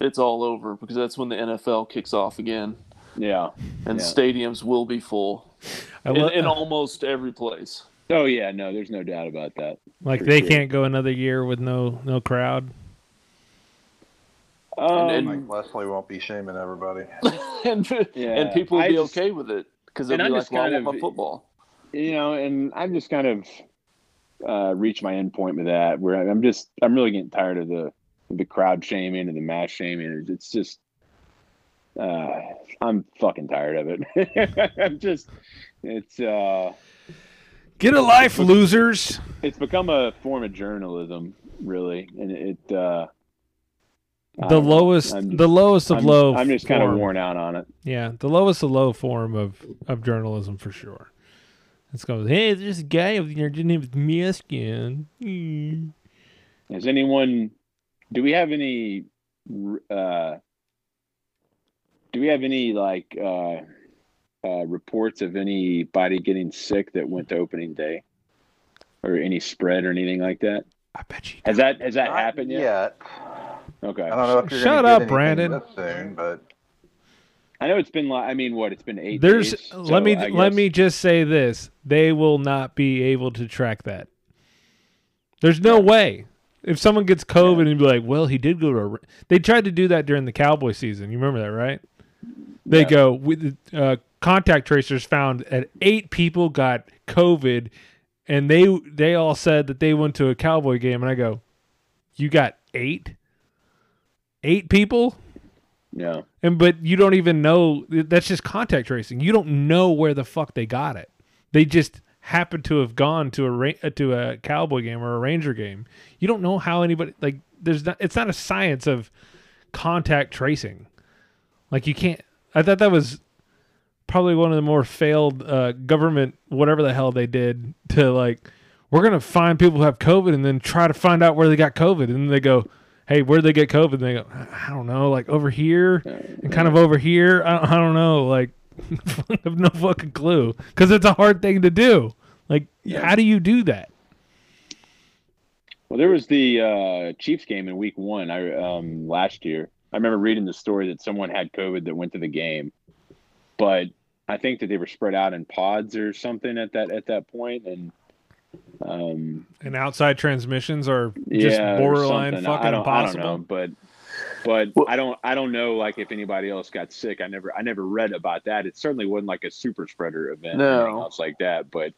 it's all over because that's when the NFL kicks off again Yeah. and Yeah. stadiums will be full I in, in almost every place. Oh yeah, no, there's no doubt about that. like they sure. can't go another year with no no crowd. Um, and- Mike Leslie won't be shaming everybody. and Yeah, and people will be just- okay with it because they'll be I'm like, just "Well, I kind want my of- football." you know, and I've just kind of uh, reached my end point with that, where I'm just I'm really getting tired of the the crowd shaming and the mass shaming. It's just uh, I'm fucking tired of it. I'm just it's uh Get a life, losers. it's become a form of journalism, really, and it. uh The lowest, just- the lowest of I'm, low. I'm just kind of worn out on it. Yeah, the lowest of low form of of journalism for sure. It's going. Hey, this a guy over there didn't have on. Hmm. Has anyone? Do we have any? Uh, do we have any like uh, uh, reports of anybody getting sick that went to opening day, or any spread or anything like that? I bet you. Has that has that happened yet? yet. Okay. I don't know if you're Shut up, get Brandon. this soon, but I know it's been like I mean, what it's been eight. There's. days, so let me I let me just say this: they will not be able to track that. There's no way. If someone gets COVID and be like, "Well, he did go to," a, they tried to do that during the Cowboy season. You remember that, right? They Yeah. go with uh, contact tracers found that eight people got COVID, and they they all said that they went to a Cowboy game, and I go, "You got eight, eight people." Yeah. And but you don't even know that's just contact tracing. You don't know where the fuck they got it. They just happened to have gone to a uh, to a Cowboy game or a Ranger game. You don't know how anybody like there's not it's not a science of contact tracing. Like you can't I thought that was probably one of the more failed uh, government whatever the hell they did to like we're gonna find people who have COVID and then try to find out where they got COVID and then they go, hey, where'd they get COVID? And they go, I don't know, like over here and kind of over here. I, I don't know, like I have no fucking clue because it's a hard thing to do. Like, how do you do that? Well, there was the uh, Chiefs game in Week One. I um, last year. I remember reading the story that someone had COVID that went to the game, but I think that they were spread out in pods or something at that at that point, and um, And outside transmissions are just yeah, borderline something. fucking I don't, impossible. I don't know, but but Well- I don't I don't know like if anybody else got sick. I never I never read about that. It certainly wasn't like a super spreader event or anything No. else like that. But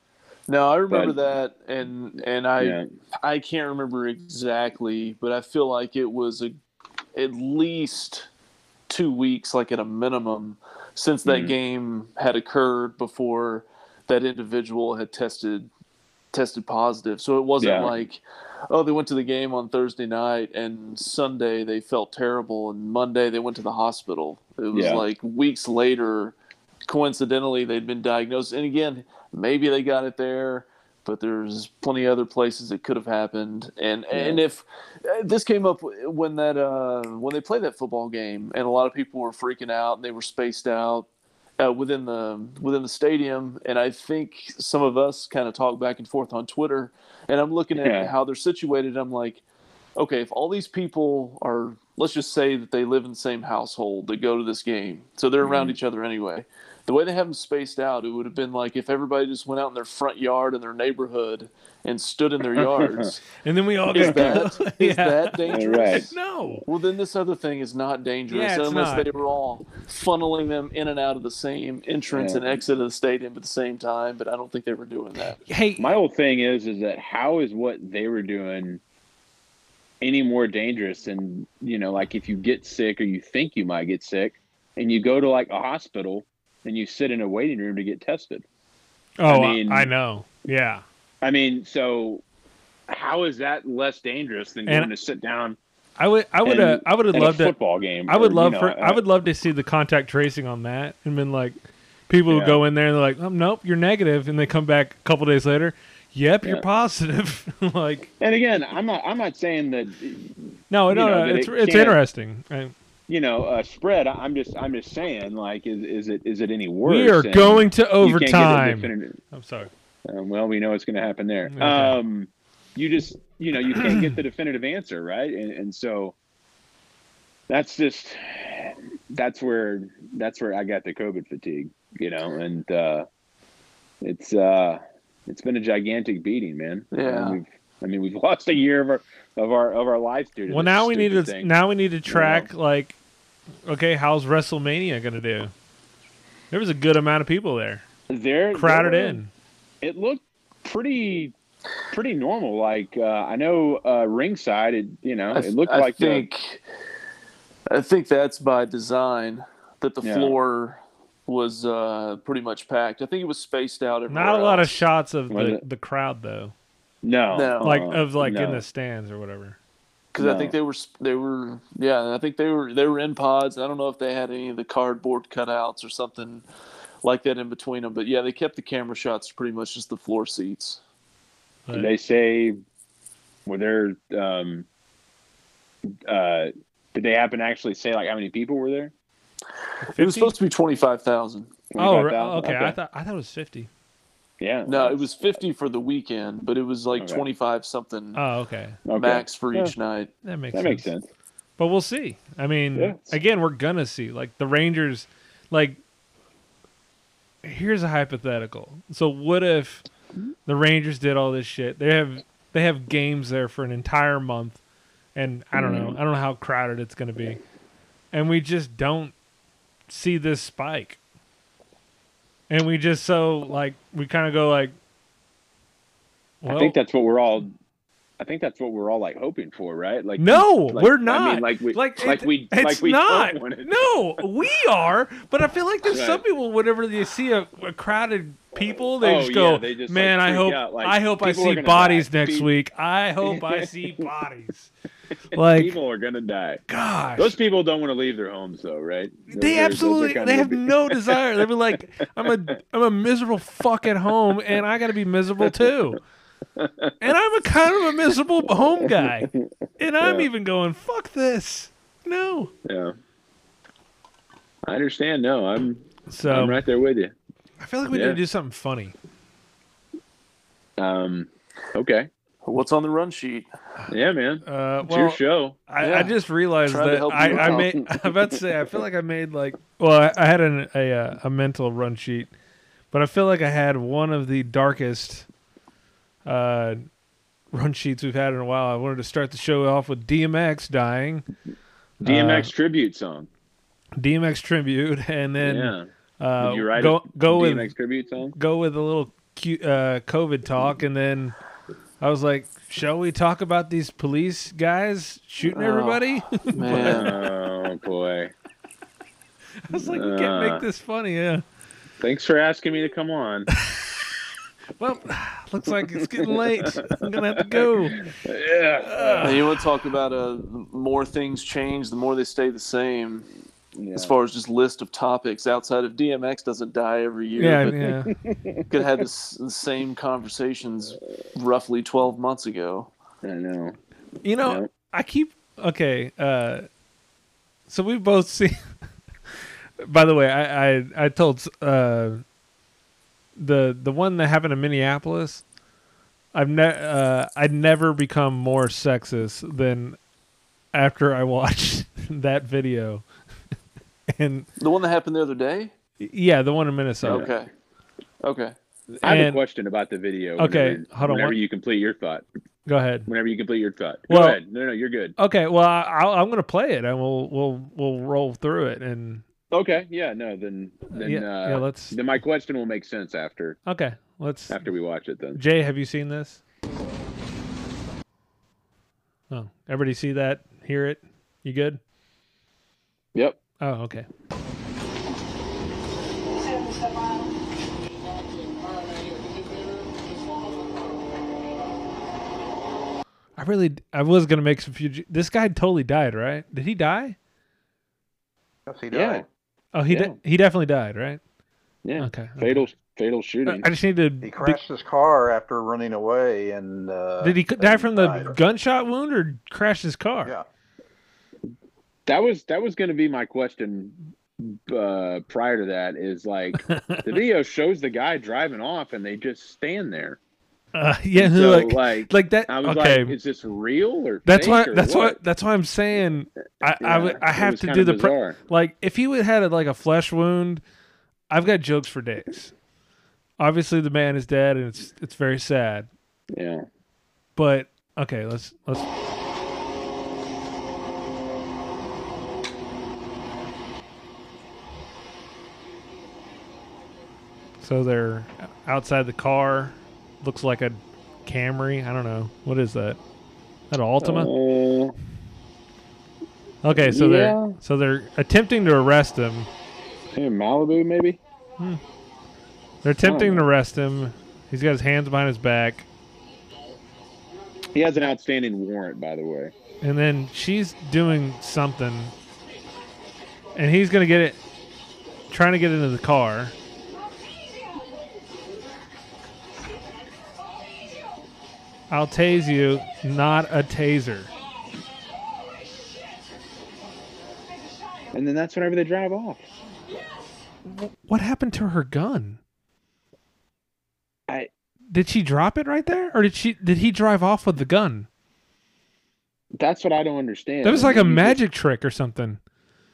No, I remember But- that, and and I yeah, I can't remember exactly, but I feel like it was a at least two weeks, like at a minimum, since that Mhm. game had occurred before that individual had tested tested positive. So it wasn't Yeah. like, oh, they went to the game on Thursday night and Sunday they felt terrible, and Monday they went to the hospital. It was Yeah. like weeks later. Coincidentally, they'd been diagnosed, and again, maybe they got it there but there's plenty of other places it could have happened. And and if uh, this came up when that uh, when they played that football game, and a lot of people were freaking out and they were spaced out, uh, within the within the stadium, and I think some of us kind of talk back and forth on Twitter, and I'm looking at Yeah. how they're situated. I'm like, okay, if all these people are, let's just say that they live in the same household, they go to this game, so they're around each other anyway. The way they have them spaced out, it would have been like if everybody just went out in their front yard in their neighborhood and stood in their yards. And then we all is get that is Yeah. that dangerous? Right. No. Well, then this other thing is not dangerous Yeah, unless not. they were all funneling them in and out of the same entrance Yeah. and exit of the stadium at the same time. But I don't think they were doing that. Hey, My whole thing is is that how is what they were doing any more dangerous than you know, like if you get sick or you think you might get sick and you go to like a hospital and you sit in a waiting room to get tested. oh, I, mean- I know. Yeah. I mean, so how is that less dangerous than And- to sit down I would. I would. Uh, I would have loved a to. football game? I would or, love you know, for. I uh, would love to see the contact tracing on that and been like, people who go in there and they're like, oh, nope, you're negative, and they come back a couple days later. Yep, you're positive. like, And again, I'm not. I'm not saying that no, no, know, no. that It's it it's interesting. I, you know uh, spread. I'm just. I'm just saying. Like, is is it is it any worse? we are going to you can't get a overtime. I'm sorry. Um, well, we know what's going to happen there. Okay. Um, you just, you know, you can't get the definitive answer, right? And, and so that's just, that's where, that's where I got the COVID fatigue, you know, and uh, it's, uh, it's been a gigantic beating, man. Yeah. And we've, I mean, we've lost a year of our, of our, of our lives due to Well, now we need to. thing. Now we need to track like, okay, how's WrestleMania going to do? There was a good amount of people there, They're crowded they're- in. it looked pretty pretty normal like uh, i know uh ringside it you know I, it looked I like the- think. I think that's by design that the Yeah. floor was uh, pretty much packed. I think it was spaced out. Not a lot of shots of Was the, it? the crowd though, no No. like uh, of like in the stands or whatever. Because I think they were they were yeah I think they were they were in pods. I don't know if they had any of the cardboard cutouts or something like that in between them, but yeah, they kept the camera shots pretty much just the floor seats. But- did they say were there um uh did they happen to actually say like how many people were there It was supposed to be twenty five thousand. Oh, re- 25,000? okay. I thought I thought it was fifty. Yeah No, it was fifty for the weekend, but it was like Okay. twenty five something Oh, okay. okay. max for Yeah. each night. That makes that sense. makes sense But we'll see. I mean, Yeah. again, we're gonna see. Like the Rangers, like here's a hypothetical. So what if the Rangers did all this shit? They have they have games there for an entire month, and I don't know. Mm-hmm. I don't know how crowded it's gonna be, and we just don't see this spike. And we just so like we kind of go like, well, i think that's what we're all i think that's what we're all like hoping for right like No, like- we're I not. mean, like we like like it- we it's like we not. don't want it. No, we are. But I feel like there's some people, whenever they see a, a crowded people, they Oh, just go, yeah, they just, like, "Man, I hope, like, I hope I see bodies die. next week. I hope I see bodies." Like, people are gonna die gosh, those people don't want to leave their homes though right they Those are- absolutely they have no desire. They'd be like, "I'm a I'm a miserable fuck at home, and I got to be miserable too." And I'm a kind of a miserable home guy, and I'm Yeah. even going, "Fuck this." No. Yeah. I understand. No, I'm So I'm right there with you. I feel like we need to do something funny. Um, okay. What's on the run sheet? Yeah, man. Uh, It's well, your show. I, I just realized that I, I made. I'm about to say. I feel like I made like. Well, I, I had an, a uh, a mental run sheet, but I feel like I had one of the darkest uh, run sheets we've had in a while. I wanted to start the show off with DMX dying, DMX Uh, tribute song. DMX tribute, and then yeah. Uh, you write go a go with tribute song? go with a little cute, uh, COVID talk, and then I was like, "Shall we talk about these police guys shooting Oh. everybody?" Man, oh boy. I was like, "We can't Uh. make this funny." Yeah. Thanks for asking me to come on. Well, looks like it's getting late. I'm gonna have to go. yeah. Hey, you want to talk about uh, the more things change, the more they stay the same. Yeah. As far as just list of topics outside of DMX doesn't die every year. Yeah, but yeah. could have had this, the same conversations roughly 12 months ago. I know. You know, Yeah. I keep okay. uh So we've both see. By the way, I I, I told uh, the the one that happened in Minneapolis. I've ne- uh, I'd never become more sexist than after I watched that video. and The one that happened the other day. yeah, the one in Minnesota. Okay. Okay. I have a question about the video. Okay, whenever- hold on, Whenever what- you complete your thought. Go ahead. Whenever you complete your thought. Go Well- ahead. No, no, you're good. Okay, well, I, I'll, I'm gonna play it, and we'll we'll we'll roll through it, and Okay. Yeah. No. Then. Then. yeah, uh, yeah, let's. Then my question will make sense after Okay, let's. after we watch it. Then. Jay, have you seen this? Oh, everybody see that? Hear it? You good? Yep. Oh, okay. I really, I was gonna make some future. This guy totally died, right? Did he die? Yes, he Yeah. Oh, he Yeah. did. He definitely died, right? Yeah. Okay. okay. Fatal. Fatal shooting. I just need to. He crashed his car after running away, and uh, Did he c- die from the died. gunshot wound or crash his car? Yeah. That was that was going to be my question uh, prior to that. Is like the video shows the guy driving off, and they just stand there. Uh, yeah. So like, like, like that. I was okay. like, is this real or That's why. or That's what? why. That's why I'm saying. I I, Yeah, would- I have to do the. Pre- like if he would had like a flesh wound, I've got jokes for days. Obviously, the man is dead, and it's it's very sad. yeah. But okay, let's let's. So they're outside the car. Looks like a Camry. I don't know what is that. That an Altima? Uh, Okay, so yeah. they're so they're attempting to arrest him. in Malibu, maybe. They're attempting to arrest him. He's got his hands behind his back, He has an outstanding warrant, by the way. and then she's doing something, and he's gonna get it, trying to get into the car. I'll tase you, not a taser. And then that's whenever they drive off. What happened to her gun? I Did she drop it right there, or did she? Did he drive off with the gun? that's what I don't understand. That was like a mean, magic trick or something.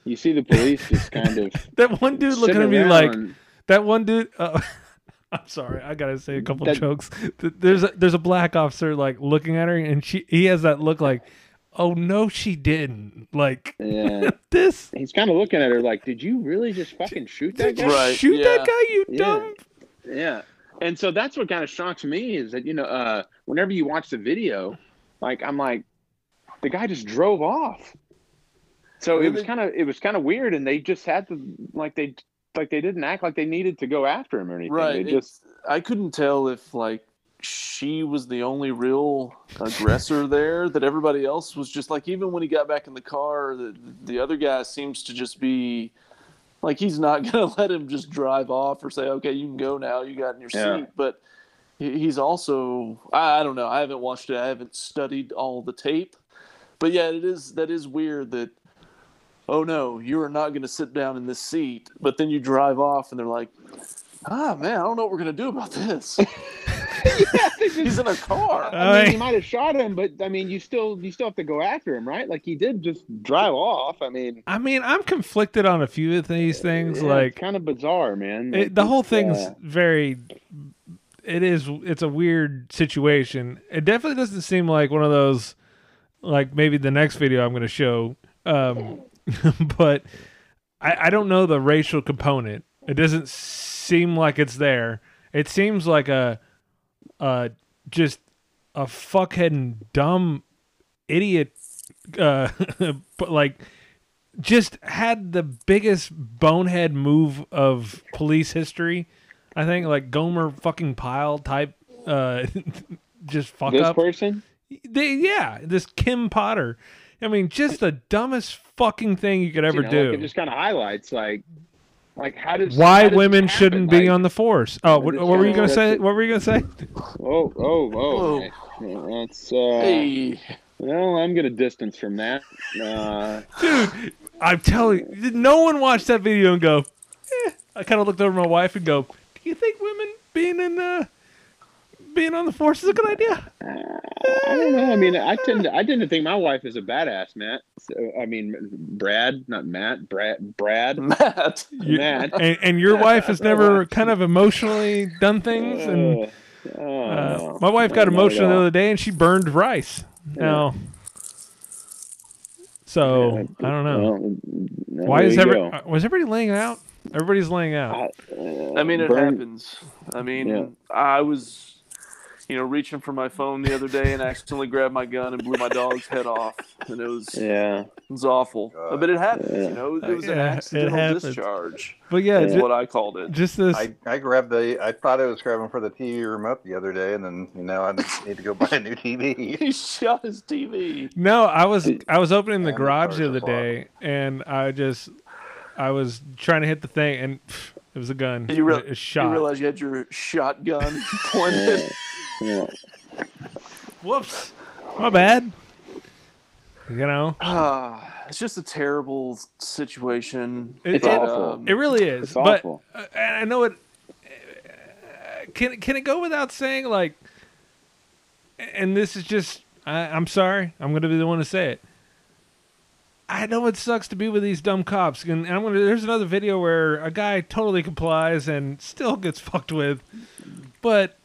you see the police just kind of That one dude looking at me like that one dude. Uh, I'm sorry, I gotta say a couple That- jokes. There's a, there's a black officer like looking at her, and she he has that look like, oh no, she didn't. Like Yeah. this. He's kind of looking at her like, "Did you really just fucking shoot that Did guy?" Right, shoot that guy? You Yeah. dumb. Yeah. And so that's what kind of shocks me is that, you know, uh, whenever you watch the video, like, I'm like, the guy just drove off. So it was kind of, it was kind of weird. And they just had to, like, they, like, they didn't act like they needed to go after him or anything. Right. They just, I couldn't tell if like she was the only real aggressor there. That everybody else was just like. Even when he got back in the car, the the other guy seems to just be like he's not gonna let him just drive off or say, "Okay, you can go now. You got in your Yeah. seat." But he's also I, I don't know. I haven't watched it. I haven't studied all the tape. But yeah, it is that is weird that. Oh no, you are not going to sit down in this seat. But then you drive off, and they're like, ah man, I don't know what we're gonna do about this. He's in a car. I mean, I- he might have shot him, but I mean, you still, you still have to go after him, right? Like, he did just drive off. I mean, I mean, I'm conflicted on a few of these things. like kind of bizarre, man. it, the whole thing's uh, very it is it's a weird situation it definitely doesn't seem like one of those like maybe the next video i'm going to show um but I, I don't know the racial component it doesn't seem like it's there it seems like a uh just a fuckhead and dumb idiot uh but like just had the biggest bonehead move of police history. I think like Gomer fucking Pyle type uh just fuck this up. person? They, yeah, this Kim Potter. I mean, just the dumbest fucking thing you could ever you know, do. Like, it just kind of highlights like, like how does Why how does women shouldn't be on the force. Oh, what, what were you gonna say? What were you gonna say? Oh, oh, oh! Whoa. okay. That's uh. Hey, Well, I'm gonna distance from that. Uh, Dude, I'm telling you, no one watched that video and go. Eh. I kind of looked over my wife and go, "Do you think women being in uh, being on the force is a good idea?" I don't know. I mean, I tend to, I tend to think my wife is a badass, Matt. So, I mean, Brad, not Matt, Brad, Brad, Matt. You- Matt. and, and your wife has never kind of emotionally done things and. Uh, oh, Uh, my wife got emotional the other day and she burned rice. Now, so I don't know. Well, Why is you every go. uh, was everybody laying out? Everybody's laying out. Uh, I mean, it burn- happens. I mean, Yeah. I was, you know, reaching for my phone the other day and accidentally grabbed my gun and blew my dog's head off, and it was Yeah. it was awful. God. But it happens, you know. It was an Yeah, it accidental discharge. But yeah, Is ju- what I called it. just this. I, I grabbed the. I thought I was grabbing for the TV remote the other day, and then you know I need to go buy a new TV. He shot his TV. no, I was I was opening the garage the other day and I just I was trying to hit the thing and pff, it was a gun. You, re- a shot. you realize you had your shotgun pointed. Yeah. Whoops. My bad. You know, Ah, it's just a terrible situation. It- It's but, awful. um, it really is. It's but awful. uh, I know it. uh, Can can it go without saying like? And this is just. I, I'm sorry. I'm going to be the one to say it. I know it sucks to be with these dumb cops, and I'm gonna. There's another video where a guy totally complies and still gets fucked with, but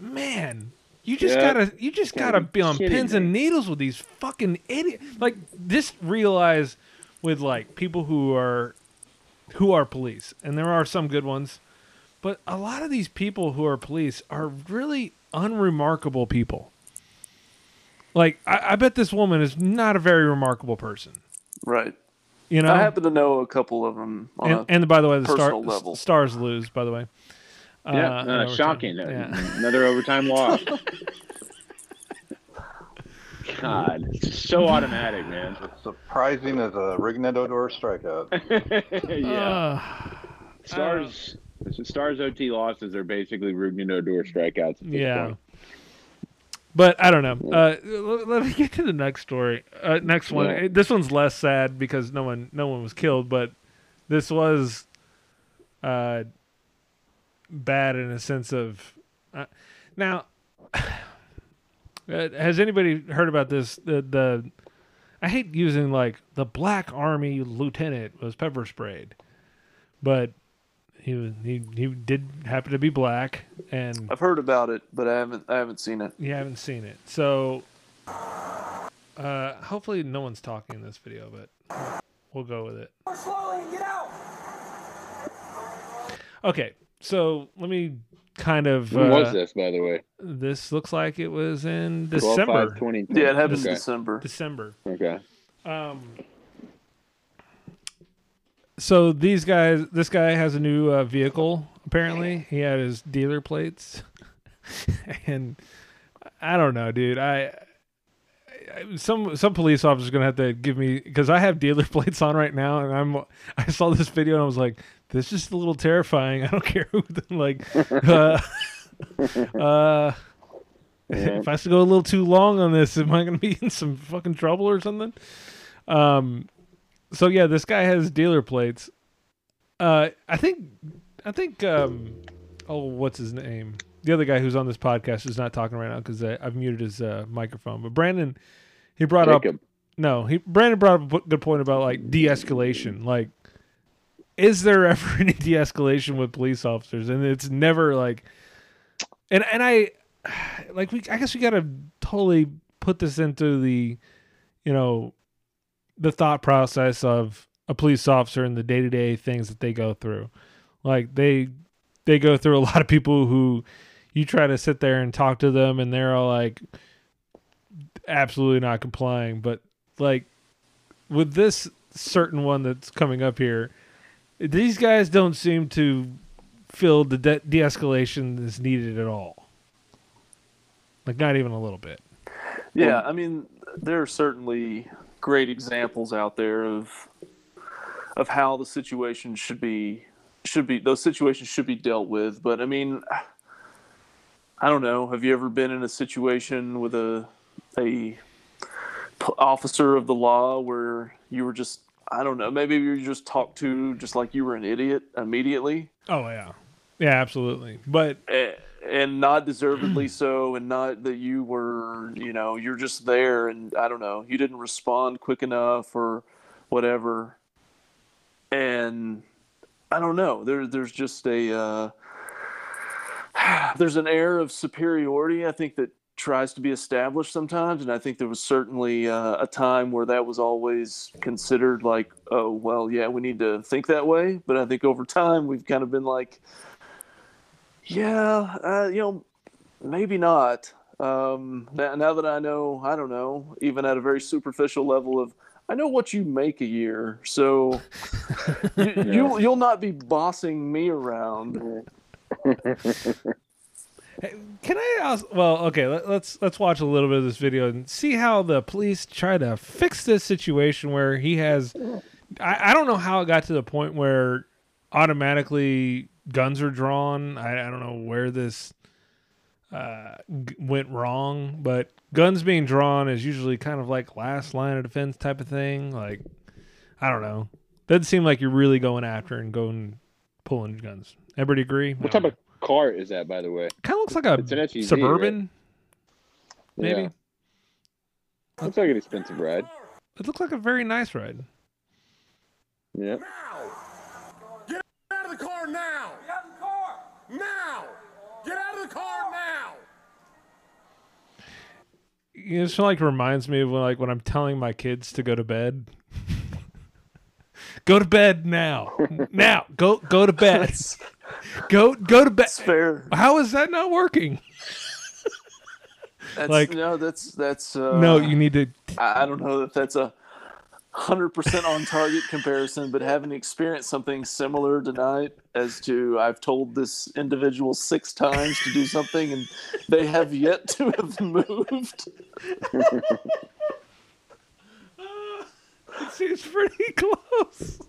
man, you just Yeah. gotta, you just Gotta gotta be on pins me. and needles with these fucking idiots. Like just realize with like people who are who are police, and there are some good ones, but a lot of these people who are police are really unremarkable people. Like I, I bet this woman is not a very remarkable person. right. You know, I happen to know a couple of them. On and, and by the way, the star, level. stars lose. By the way, Yeah, Uh, uh, overtime. shocking. Yeah. Another overtime loss. God, it's so automatic, man. It's surprising as a Rougned Odor strikeout. yeah. Uh, Stars, the Stars OT losses are basically Rougned Odor strikeouts. At this yeah. point. But I don't know. Uh, let, let me get to the next story. Uh, next one. Yeah. This one's less sad because no one no one was killed, but this was uh, bad in a sense of. Uh, now, uh, has anybody heard about this? The the I hate using like the Black Army lieutenant was pepper sprayed, but he was he he did happen to be black and I've heard about it, but I haven't. I haven't seen it. you haven't seen it. So uh hopefully no one's talking in this video, but we'll go with it. Slowly, get out. Okay. So let me kind of When uh, was this, by the way? this looks like it was in 12, December. 5, Yeah, it happens okay. in December. December. Okay. Um so these guys this guy has a new uh, vehicle apparently. He had his dealer plates. and I don't know, dude. I, I some some police officer's gonna have to give me because I have dealer plates on right now, and I'm I saw this video and I was like, this is just a little terrifying. I don't care who the, like, uh, uh, Yeah. if I have to go a little too long on this, am I gonna be in some fucking trouble or something? Um, so yeah, this guy has dealer plates. Uh, I think I think um, oh, what's his name? The other guy who's on this podcast is not talking right now because I've muted his uh, microphone. But Brandon, he brought up no, he Brandon brought up a good point about like de-escalation. Like, is there ever any de-escalation with police officers? And it's never like, and and I, like we, I guess we got to totally put this into the, you know, the thought process of a police officer and the day to day things that they go through. Like they, they go through a lot of people who, you try to sit there and talk to them, and they're all like, absolutely not complying. But like with this certain one that's coming up here, these guys don't seem to feel the de- de-escalation is needed at all. Like not even a little bit. Yeah, I mean, there are certainly great examples out there of of how the situation should be should be those situations should be dealt with. But I mean, I don't know. Have you ever been in a situation with a a officer of the law where you were just I don't know. Maybe you just talked to just like you were an idiot immediately, Oh yeah, yeah, absolutely. But a- and not deservedly so, and not that you were, you know, you're just there, and I don't know, you didn't respond quick enough or whatever, and I don't know. There, there's just a uh, there's an air of superiority. I think that tries to be established sometimes, and I think there was certainly uh, a time where that was always considered like, oh well, yeah, we need to think that way. But I think over time we've kind of been like, yeah, uh, you know, maybe not. Um, now, now that I know, I don't know, even at a very superficial level of, I know what you make a year, so you, you'll you'll not be bossing me around. Can I ask? Well, okay, let, let's let's watch a little bit of this video and see how the police try to fix this situation where he has. I, I don't know how it got to the point where automatically guns are drawn. I, I don't know where this uh, g- went wrong, but guns being drawn is usually kind of like last line of defense type of thing. Like, I don't know. Doesn't seem like you're really going after and going pulling guns. Everybody agree? What type of car is that, by the way? kind of looks like a It's an SUV, suburban, maybe. Yeah. Looks like an expensive ride. It looks like a very nice ride. Yeah. Get out of the car now! Get out of the car! Now! Get out of the car now! You know, It's like reminds me of when, like when I'm telling my kids to go to bed. go to bed now. now. Go go to bed. Go go to bed. fair. How is that not working? That's, Like- no, that's that's. Uh, no, you need to. I I don't know if that's a hundred percent on target comparison, but having experienced something similar tonight, as to I've told this individual six times to do something, and they have yet to have moved. It seems pretty close.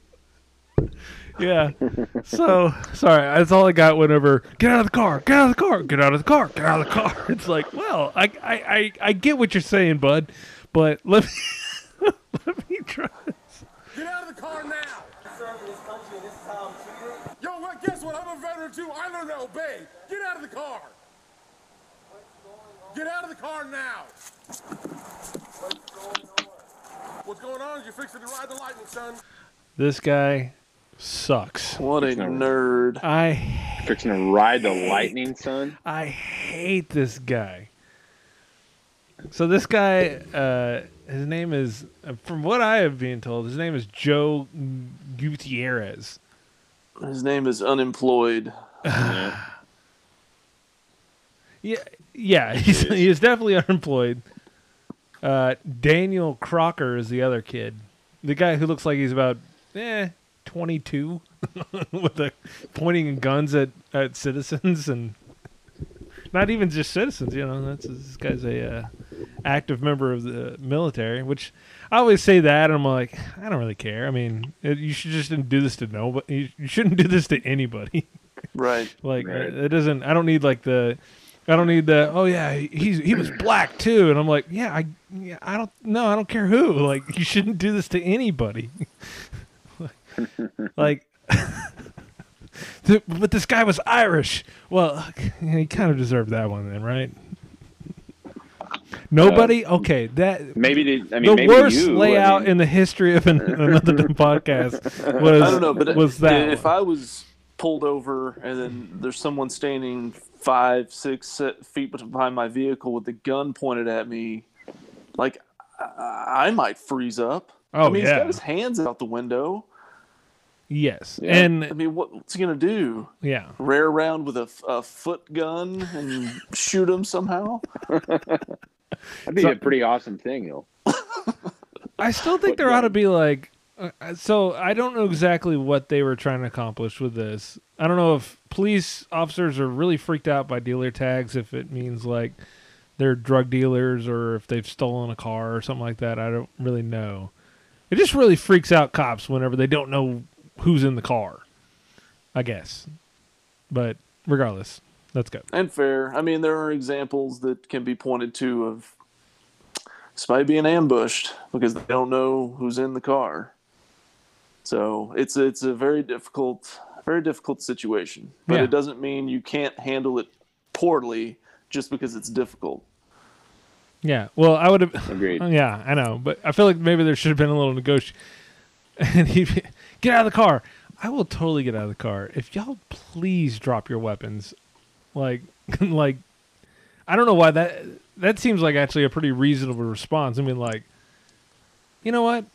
Yeah. So sorry, that's all I got. Whenever get out of the car, get out of the car, get out of the car, get out of the car. It's like, well, I I I, I get what you're saying, bud, but let me let me try. this. Get out of the car now! Serving this country in this town too. Yo, what? Guess what? I'm a veteran too. I learned to obey. Get out of the car! Get out of the car now! What's going on? You're fixing to ride the lightning, son. This guy sucks. What a There's no- nerd! I Fixing to ride the lightning, son. I hate this guy. So this guy, uh, his name is, uh, from what I have been told, his name is Joe Gutierrez. His name is unemployed. Yeah. Yeah, yeah, he's he is definitely unemployed. Uh, Daniel Crocker is the other kid, the guy who looks like he's about eh twenty two, with the pointing guns at at citizens and not even just citizens. You know, that's this guy's a uh, active member of the military. Which I always say that, and I'm like, I don't really care. I mean, it, you should just do this to nobody. You, shouldn't do this to anybody. Right. Like Right. it doesn't. I don't need like the. I don't need the. Oh yeah, he- he's he was black too, and I'm like, yeah, I yeah, I don't no, I don't care who. Like you shouldn't do this to anybody. like, but this guy was Irish. Well, he kind of deserved that one then, right? Nobody. Uh, okay, that Maybe the, I mean, the maybe worst you, I layout mean- in the history of an, another Dumb podcast was I don't know, but uh, was that if one. I was pulled over and then there's someone standing five, six feet behind my vehicle with a gun pointed at me, like I, I might freeze up. Oh, I mean, he's yeah. got his hands out the window. Yes, Yeah. I mean, what's he gonna do? yeah. Rear around with a, a foot gun and shoot him somehow? That'd be So- a pretty awesome thing, though. I still think What there ought to be like. Uh, so I don't know exactly what they were trying to accomplish with this. I don't know if police officers are really freaked out by dealer tags. If it means like they're drug dealers or if they've stolen a car or something like that. I don't really know. It just really freaks out cops whenever they don't know who's in the car. I guess. But regardless, let's go. And fair. I mean, there are examples that can be pointed to of somebody being ambushed because they don't know who's in the car. So it's it's a very difficult, very difficult situation. But Yeah. it doesn't mean you can't handle it poorly just because it's difficult. Yeah. Well, I would have. Agreed. Yeah, I know, but I feel like maybe there should have been a little negotiation. And he get out of the car. I will totally get out of the car if y'all please drop your weapons. Like, like, I don't know why that that seems like actually a pretty reasonable response. I mean, like, you know what?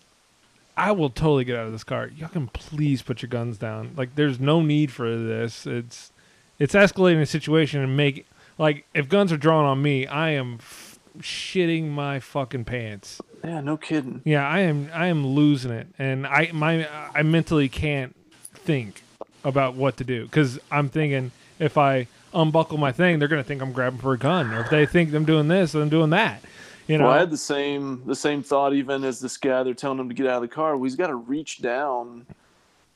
I will totally get out of this car. Y'all can please put your guns down. Like, there's no need for this. It's it's escalating the situation and make like if guns are drawn on me, I am shitting my fucking pants. Yeah, no kidding. Yeah, I am. I am losing it, and I my I mentally can't think about what to do because I'm thinking if I unbuckle my thing, they're gonna think I'm grabbing for a gun, or if they think I'm doing this, I'm doing that. You know, Well, I had the same the same thought even as this guy. They're telling him to get out of the car. Well, he's got to reach down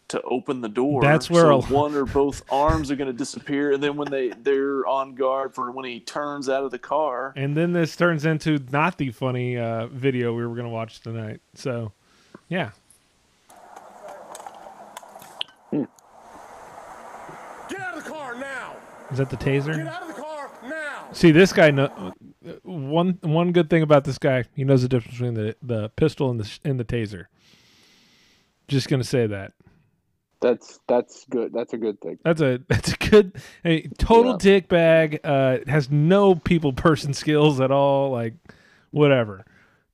to open the door. That's where so a- one or both arms are going to disappear, and then when they they're on guard for when he turns out of the car. and then this turns into not the funny uh, video we were gonna watch tonight. So, yeah, Get out of the car now! is that the taser? Get out of the car now! See, this guy. Know, one one good thing about this guy, he knows the difference between the the pistol and the sh- and the taser. Just gonna say that. That's that's good. That's a good thing. That's a that's a good a total Yeah. dick bag. Uh, has no people person skills at all. Like whatever,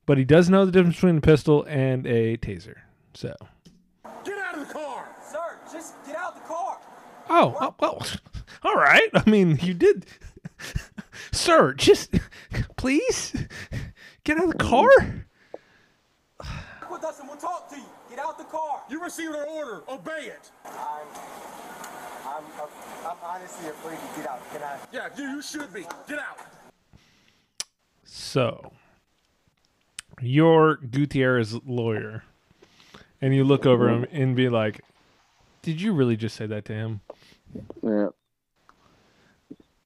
but he does know the difference between a pistol and a taser. So Get out of the car! Sir, just get out of the car. oh, oh well, all right. I mean, you did, sir. Just please get out of the car. Walk with us and we'll talk to you. Get out the car. You received an order. Obey it. I'm, I'm, I'm honestly afraid to get out. Can I? Yeah, you, you should be. Get out. So you're Gutierrez lawyer, and you look over him and be like, "Did you really just say that to him?" Yeah.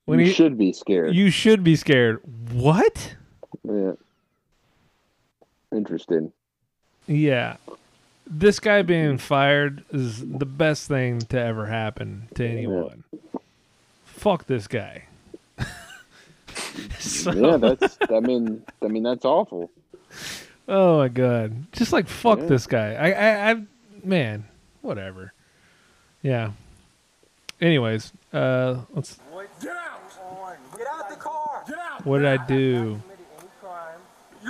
When you he should be scared. You should be scared. What? yeah. Interesting. Yeah. This guy being fired is the best thing to ever happen to anyone. Fuck this guy. so, Yeah, that's. I mean, I mean that's awful. oh my god. Just like fuck Yeah. this guy. I, I I man, whatever. Yeah. Anyways, uh let's Get out! Get out the car. Get out! what did I do?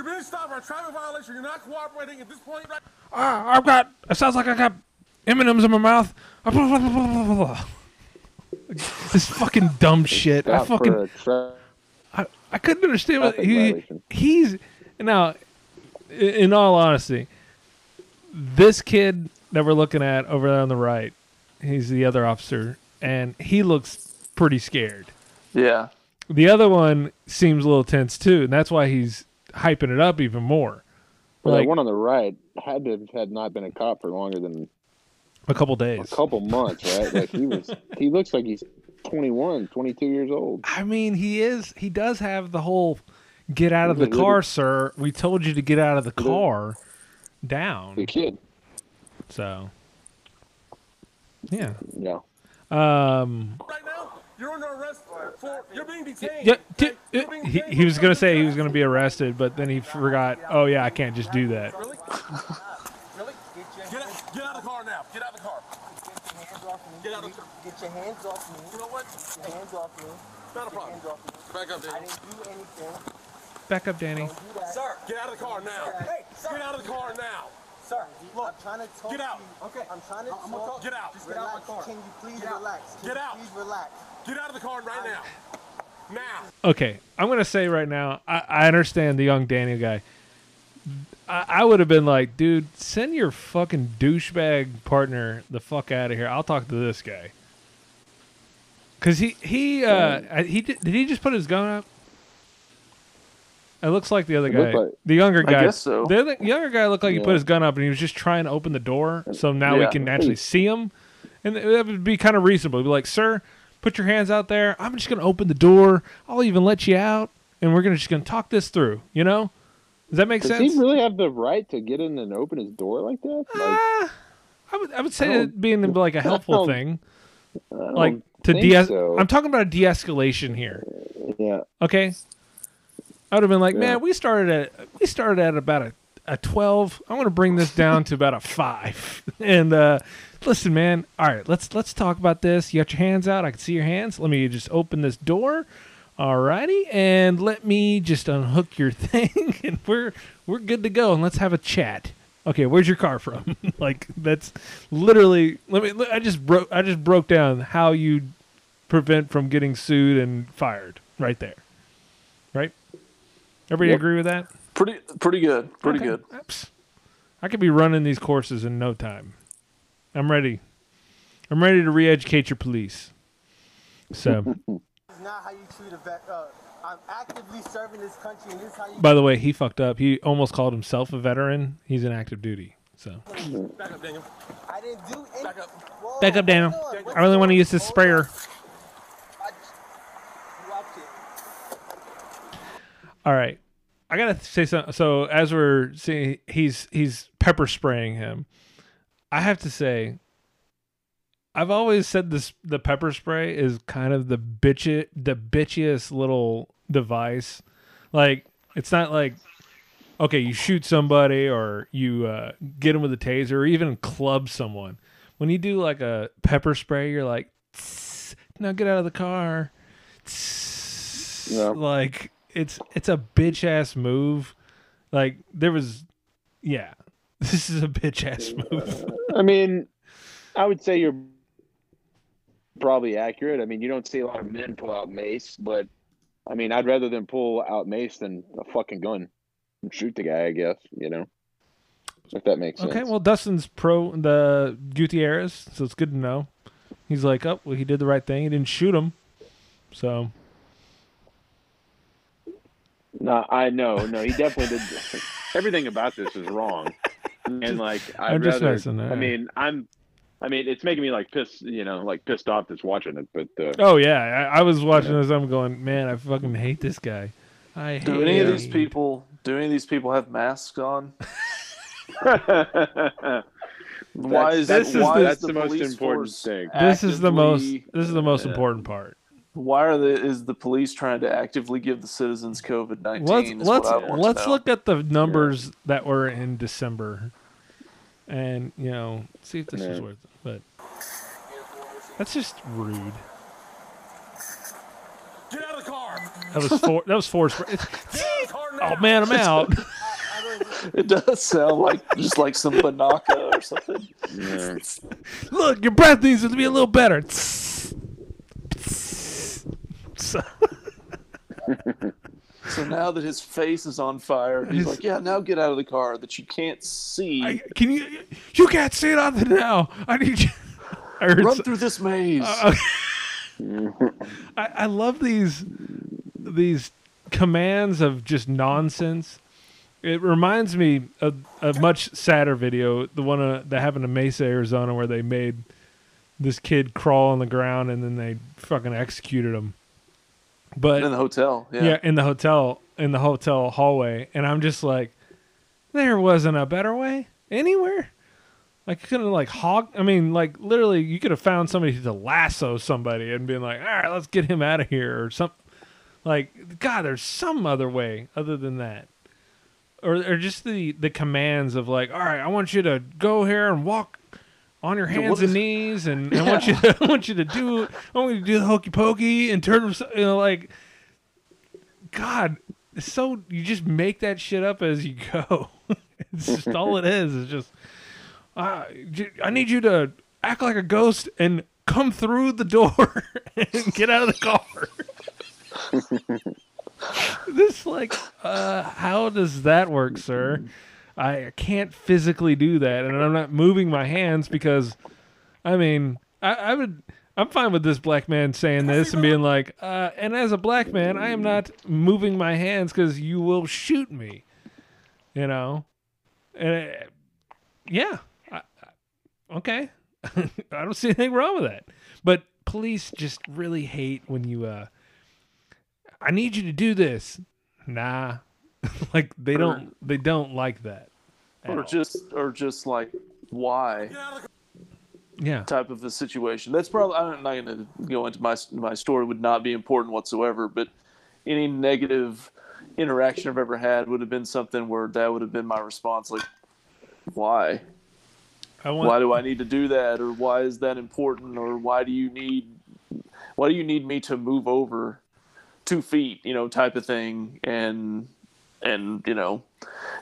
Committed any crime. You're being stopped for a traffic violation. You're not cooperating at this point. Right? Ah, I've got it sounds like I got M&Ms in my mouth. this fucking dumb shit. I fucking for a tra- I, I couldn't understand what he violation. he's now in all honesty this kid that we're looking at over there on the right he's the other officer and he looks pretty scared Yeah, the other one seems a little tense too and that's why he's hyping it up even more Well, like that one on the right had to had not been a cop for longer than a couple days, a couple months, right? Like he was. He looks like he's 21, 22 years old. i mean he is he does have the whole get out of the Look at- look car at- sir we told you to get out of the car down The kid. so yeah Yeah. um Right now, you're under arrest for. You're being detained. Yeah, t- okay? You're being he, detained he was gonna say he was gonna be arrested, but then he forgot. Oh yeah, I can't just do that. Really? Really? Get your, Get out, get out of the car now. Get out of the car. get your hands off me. Out of the- Get your hands off me. You know what? Get your hands off me. Not a problem. Hands off me. Back up, I Danny. didn't do anything. Back up, Danny. Do. Sir. Get out of the car now. Hey, sir. Get out of the car now. Sir, look, I'm trying to talk Get out. to you. Okay. I'm trying to I'm gonna talk. talk- Get out. Just Get relax. out my car. Can you please Get relax? Can Get you out. Please relax. Get out of the car right now. Now. Okay, I'm gonna say right now. I, I understand the young Daniel guy. I, I would have been like, dude, send your fucking douchebag partner the fuck out of here. I'll talk to this guy. Cause he he uh he did, did he just put his gun up? It looks like the other guy, like- the younger I guy. guess so. The other, younger guy looked like he put his gun up and he was just trying to open the door, so now we can actually see him, and that would be kind of reasonable. Be like, sir, put your hands out there. I'm just gonna open the door. I'll even let you out, and we're gonna just gonna talk this through. You know? Does that make Does sense? Does he really have the right to get in and open his door like that? Like, Ah, I would I would say it being like a helpful thing, like to de. so. I'm talking about a de-escalation here. yeah. Okay. I would have been like, Yeah. man, we started at we started at about a, a twelve. I want to bring this down to about a five. And uh, listen, man. All right, let's let's talk about this. You got your hands out. I can see your hands. Let me just open this door. Alrighty, and let me just unhook your thing, and we're we're good to go. And let's have a chat. Okay, where's your car from? like that's literally. Let me. I just broke. I just broke down how you prevent from getting sued and fired right there. Right? Everybody Yep. agree with that? Pretty pretty good. Pretty Okay. good. Psst. I could be running these courses in no time. I'm ready. I'm ready to re-educate your police. So, It's not how you treat a vet. Uh, I'm actively serving this country, and this is how you. by the way, he fucked up. He almost called himself a veteran. He's in active duty. So, Back up, Daniel. I didn't do any. Back up. Whoa, back up, Daniel. hold on. What's I really want to use this sprayer. I just- you out here. All right. I gotta say something. So as we're seeing, he's he's pepper spraying him. I have to say, I've always said this: the pepper spray is kind of the bitch the bitchiest little device. Like it's not like okay, you shoot somebody or you uh, get them with a taser or even club someone. When you do like a pepper spray, you're like, "Tss, now get out of the car. Tss." Yeah. Like it's it's a bitch ass move. Like there was, yeah, this is a bitch ass move. I mean, I would say you're probably accurate. I mean, you don't see a lot of men pull out mace, but I mean, I'd rather them pull out mace than a fucking gun and shoot the guy. I guess you know, if that makes sense. Okay, well Dustin's pro the Gutierrez, so it's good to know. He's like, oh, well, he did the right thing. He didn't shoot him, so No, I know, no, he definitely did. Everything about this is wrong, and like I'd I'm just rather. messing, I mean, I'm. I mean, it's making me like pissed, you know, like pissed off that's watching it. But uh, oh yeah, I, I was watching this. I'm going, man, I fucking hate this guy. I hate Do any of these people do any of these people have masks on? Why is This is why the- is that's the most important force thing. This is the most. This is the most Yeah. important part. Why are the is the police trying to actively give the citizens COVID Let's nineteen? let's what I want let's look at the numbers that were in December, and you know, see if this is Yeah. worth it. But that's just rude. Get out of the car. That was four. that was four. Spr- Get out of the car oh, now. oh man, I'm out. It does sound like just like some Banaka or something. yeah. Look, your breath needs to be a little better. So- now that his face is on fire, he's His- like, "Yeah, now get out of the car that you can't see. I, can you? You can't say nothing now. I need you. I Run so- through this maze." Uh, I, I love these these commands of just nonsense. It reminds me of a much sadder video, the one uh, that happened in Mesa, Arizona, where they made this kid crawl on the ground and then they fucking executed him. But in the hotel, yeah. yeah. in the hotel in the hotel hallway and i'm just like there wasn't a better way anywhere like you couldn't like hog i mean like literally you could have found somebody to lasso somebody and been like all right let's get him out of here or something like god there's some other way other than that or, or just the the commands of like all right i want you to go here and walk on your hands what and is- knees and I want you to I want you to do I want you to do the hokey pokey and turn you know like God, so you just make that shit up as you go. it's just all it is. It's just uh, I need you to act like a ghost and come through the door and get out of the car. this like uh how does that work, sir? I can't physically do that and I'm not moving my hands because I mean, I, I would I'm fine with this black man saying this and being like, uh, and as a black man, I am not moving my hands because you will shoot me. You know, and uh, yeah, I, I- okay, I don't see anything wrong with that. But police just really hate when you. uh I need you to do this. Nah, like they don't. They don't like that. Or just or just like why? Get out of the car. Yeah. type of a situation. That's probably I'm not going to go into my my story would not be important whatsoever, but any negative interaction I've ever had would have been something where that would have been my response like why? Want. Why do I need to do that or why is that important or why do you need why do you need me to move over 2 feet, you know, type of thing and and you know,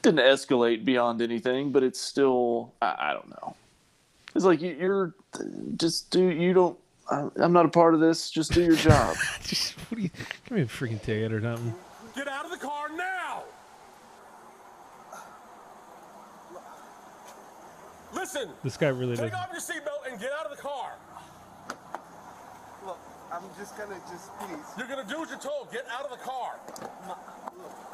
didn't escalate beyond anything, but it's still I, I don't know. It's like you, you're just do you don't. I- I'm not a part of this. Just do your job. Just, what do you? Give me a freaking ticket or something. Get out of the car now! Listen, This guy really take doesn't. off your seatbelt and get out of the car. Look, I'm just gonna just please. You're gonna do what you're told. Get out of the car.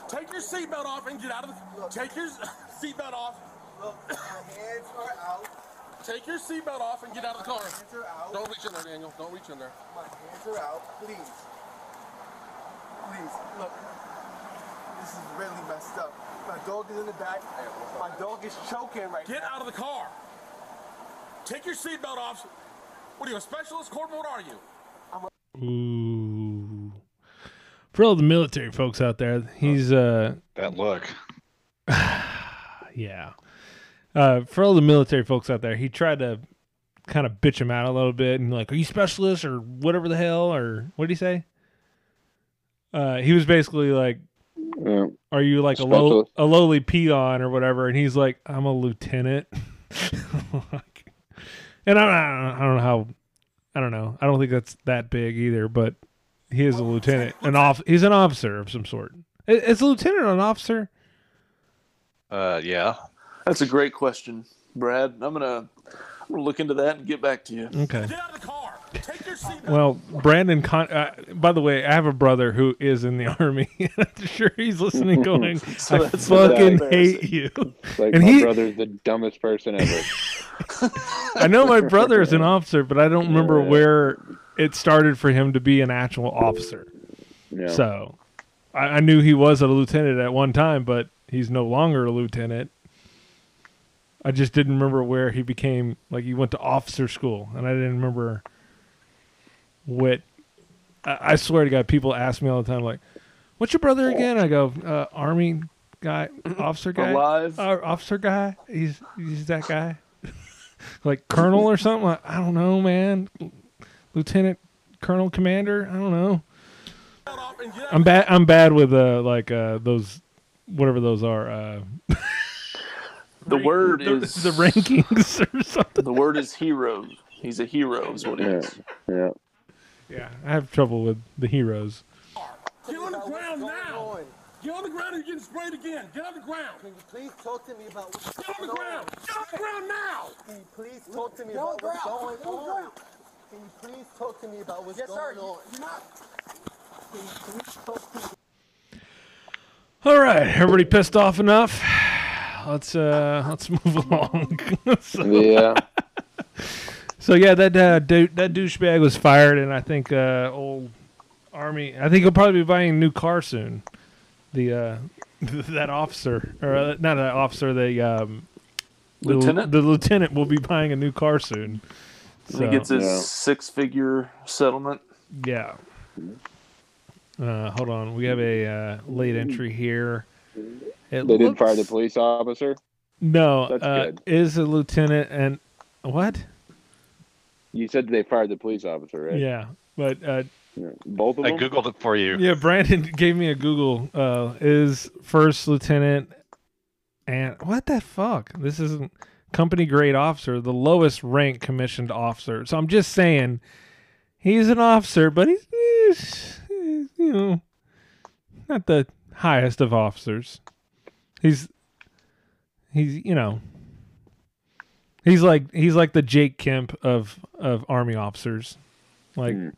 Take your seatbelt off and get out of the. Take your seatbelt off. Look, my hands are out. Take your seatbelt off and get out of the car. My hands are out. Don't reach in there, Daniel. Don't reach in there. My hands are out. Please. Please, look. This is really messed up. My dog is in the back. My dog is choking right Get now. Get out of the car. Take your seatbelt off. What are you, a specialist? Corporal, what are you? Ooh. For all the military folks out there, he's uh That look. yeah. Uh for all the military folks out there, he tried to kind of bitch him out a little bit and like, are you specialist or whatever the hell or what did he say? Uh he was basically like, Yeah. are you like a low a lowly peon or whatever? And he's like, I'm a lieutenant. Like- and I I don't I don't know how I don't know. I don't think that's that big either, but he is a lieutenant, an off. He's an officer of some sort. I- Is a lieutenant an officer? Uh, yeah. That's a great question, Brad. I'm gonna I'm gonna look into that and get back to you. Okay. Get out of the car. Take your seatbelt. Well, Brandon. Con- uh, by the way, I have a brother who is in the army. I'm sure he's listening, going, So "I fucking hate you." Like And my he- brother's the dumbest person ever. I know my brother is an officer, but I don't remember where it started for him to be an actual officer. Yeah. So, I, I knew he was a lieutenant at one time, but he's no longer a lieutenant. I just didn't remember where he became like he went to officer school, and I didn't remember what. I, I swear to God, people ask me all the time, like, "What's your brother again?" I go, uh, "Army guy, officer guy, Alive. uh, officer guy. He's he's that guy, like colonel or something. Like, I don't know, man. Lieutenant, colonel, commander. I don't know." Get off and get out I'm bad. I'm bad with uh like uh those whatever those are. Uh, The word the, is the rankings or something. The word is hero. He's a hero, is what he Yeah. is. Yeah. Yeah, I have trouble with the heroes. Get on the ground now. Going on? Get on the ground or you're getting sprayed again. Get on the ground. Can you please talk to me about what's Get on the going ground. on? Get on the ground now. Can you please talk to me about what's going on? Can you please talk to me about what's going on? Can you please talk to me? All right, everybody pissed off enough. Let's uh let's move along. so, Yeah. so yeah, that uh, dou- that douchebag was fired, and I think uh, old army. I think he'll probably be buying a new car soon. The uh, that officer, or uh, not that officer, the um, Lieutenant? the lieutenant will be buying a new car soon. And he gets his Yeah. six-figure settlement. Yeah. Uh, hold on. We have a uh, late entry here. It They didn't fire the police officer. No, That's uh, good. is a lieutenant and what? You said they fired the police officer, right? Yeah, but uh, Yeah. Both of them. I googled it for you. yeah, Brandon gave me a Google. Uh, is first lieutenant and what the fuck? This isn't company grade officer, the lowest rank commissioned officer. So I'm just saying, he's an officer, but he's, he's, he's you know not the highest of officers. He's he's you know he's like he's like the Jake Kemp of of army officers. Like Hmm.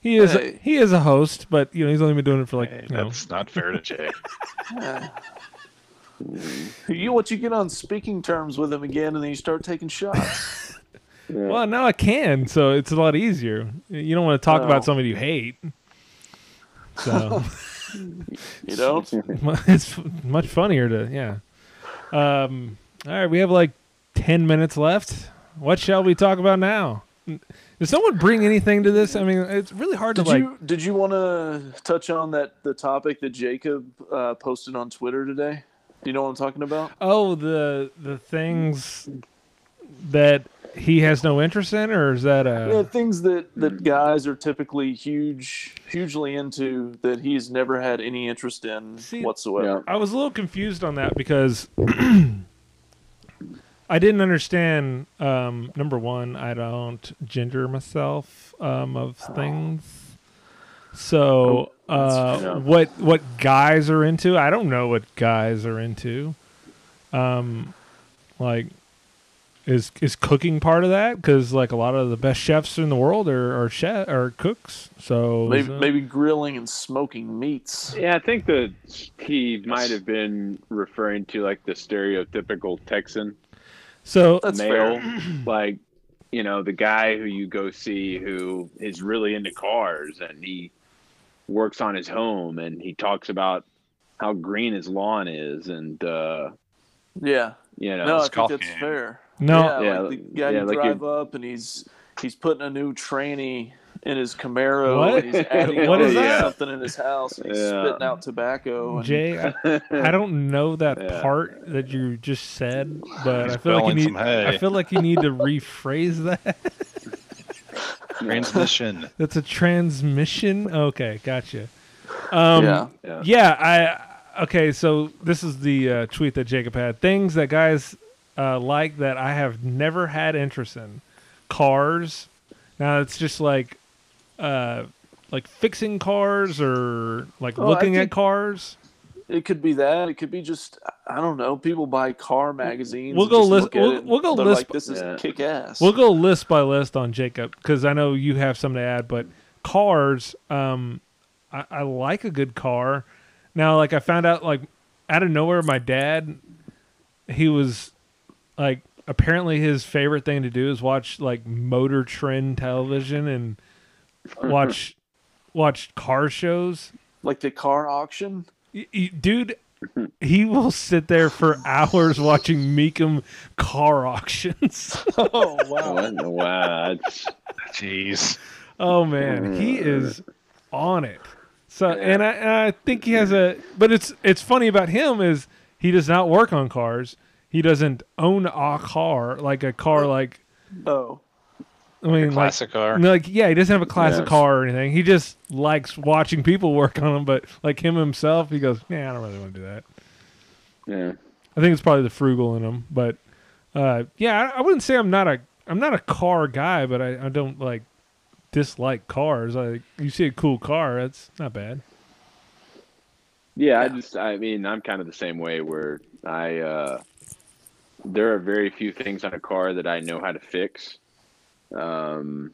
He is Hey. he is a host, but you know he's only been doing it for like Hey, you know that's not fair to Jay. You what you get on speaking terms with him again, and then you start taking shots. Yeah. Well, now I can, so it's a lot easier. You don't want to talk No. about somebody you hate. So You don't? it's much funnier to yeah. Um, all right, we have like ten minutes left. what shall we talk about now? Did someone bring anything to this? I mean, it's really hard Did to like. you did you want to touch on that the topic that Jacob uh, posted on Twitter today? Do you know what I'm talking about? Oh, the the things that he has no interest in, or is that Yeah, a? things that that guys are typically huge, hugely into that he's never had any interest in See, whatsoever. I was a little confused on that because I didn't understand. Um, number one, I don't gender myself um, of things. So, uh, yeah. what what guys are into? I don't know what guys are into. Um, like, is is cooking part of that? Because like a lot of the best chefs in the world are are chef are cooks. So Maybe so- maybe grilling and smoking meats. Yeah, I think that he might have been referring to like the stereotypical Texan so That's male, fair. like you know the guy who you go see who is really into cars and he works on his home and he talks about how green his lawn is and uh, Yeah. you know No, I think that's fair. No. yeah, Yeah, like the guy yeah, you like drive up and he's he's putting a new tranny in his Camaro. What? And he's adding What that? something in his house. And he's Yeah. spitting out tobacco. And, Jay, I, I don't know that Yeah. part that you just said, but He's I feel like you need. I feel like you need to rephrase that. Transmission. That's a transmission. Okay, gotcha. Um, yeah. yeah. yeah, I okay. So this is the uh, tweet that Jacob had. Things that guys uh, like that I have never had interest in. Cars. Now it's just like, uh, like fixing cars or like Oh, I looking at cars. It could be that. It could be just I don't know. People buy car magazines. We'll go list- we'll- it we'll go list- Like, this is Yeah. kick ass. We'll go list by list on Jacob because I know you have something to add. But cars, um, I, I like a good car. Now, like I found out, like out of nowhere, my dad, he was like apparently his favorite thing to do is watch like Motor Trend television and watch watch car shows. like the car auction. Y- y- Dude, he will sit there for hours watching Mecum car auctions. Oh, oh wow. What? Wow, Jeez. Oh man, he is on it. So, and I, and I think he has a. But it's it's funny about him is he does not work on cars. He doesn't own a car like a car like Oh. I mean like Classic car. no, like yeah, he doesn't have a classic Yes. car or anything. He just likes watching people work on them. But like him himself, he goes, yeah, I don't really want to do that. yeah. I think it's probably the frugal in him. But uh, yeah, I, I wouldn't say I'm not a I'm not a car guy, but I, I don't like dislike cars. Like you see a cool car, that's not bad. Yeah, I just I mean I'm kind of the same way where I uh there are very few things on a car that I know how to fix. Um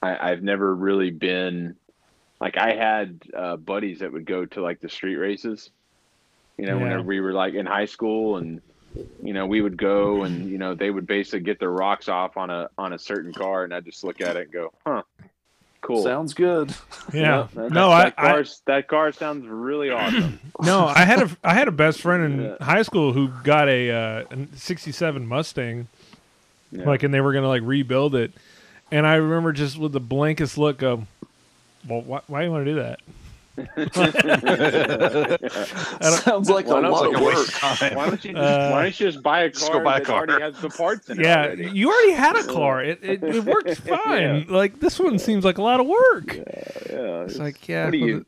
I, I've never really been like I had uh buddies that would go to like the street races. You know, Yeah. whenever we were like in high school and you know, we would go and you know, they would basically get their rocks off on a on a certain car and I'd just look at it and go, "Huh. Cool." Sounds good. Yeah. that, no, I, that I car that car sounds really awesome. no, I had a I had a best friend in Yeah. high school who got a uh, a '67 Mustang, Yeah. like, and they were gonna like rebuild it, and I remember just with the blankest look, go, well, why, why do you want to do that? Sounds like a lot Like of work. time. Why don't you just, Uh, why don't you just buy a Just car go buy a that car. already has the parts in it Yeah, already? you already had a car. It it, it worked fine. Like this one seems like a lot of work. Yeah, It's like yeah. what are well, you,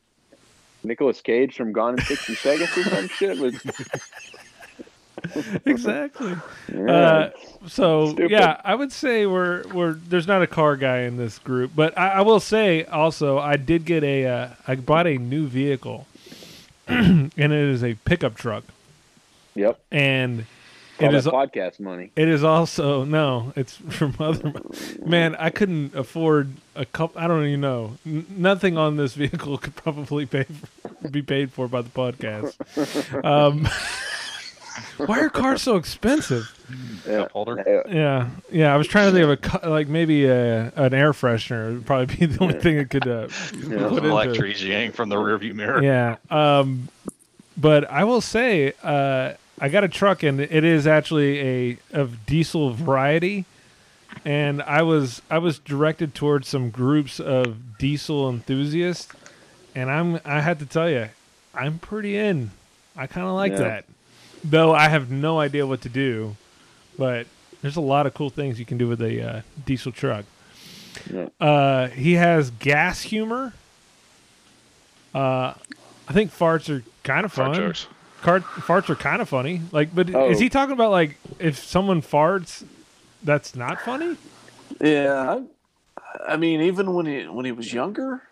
Nicolas Cage from Gone in 60 Seconds or some shit? With, the- exactly. yeah. Uh, so Stupid. yeah, I would say we're we're there's not a car guy in this group, but I, I will say also I did get a uh, I bought a new vehicle, and it is a pickup truck, yep. and it is podcast money. it is also no, it's from other man. I couldn't afford a couple. I don't even know. N- nothing on this vehicle could probably pay for, be paid for by the podcast. Um, why are cars so expensive? Cup holder. Yeah. Yeah, yeah. I was trying to think of a cu- like maybe a, an air freshener would probably be the only thing it could uh, Yeah. put into. Electrician from the rearview mirror. Yeah. Um, but I will say, uh, I got a truck and it is actually a of diesel variety. and I was I was directed towards some groups of diesel enthusiasts, and I'm I had to tell you, I'm pretty in. I kind of like Yeah. that, though I have no idea what to do, but there's a lot of cool things you can do with a uh, diesel truck. Yeah. Uh, he has gas humor. Uh, I think farts are kind of Fart fun. jokes. Cart, farts are kind of funny. Like, but Oh. is he talking about like if someone farts, that's not funny? Yeah, I, I mean, even when he when he was younger,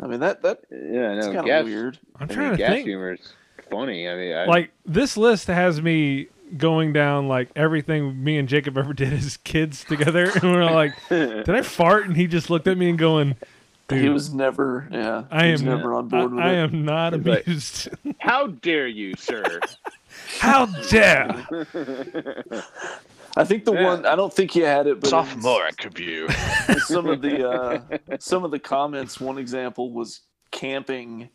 I mean that that Yeah, it's no, kind gas, of weird. I'm I trying mean, to gas think. humor is funny. I mean, I, Like this list has me going down like everything me and Jacob ever did as kids together, and we're like, "Did I fart?" And he just looked at me and going, He was never, yeah, "I he was am never on board I, with I it. am not He's like- amused. how dare you, sir? How dare!" I think the Yeah. one I don't think he had it, but in Sophomoric of some of the uh, some of the comments. One example was camping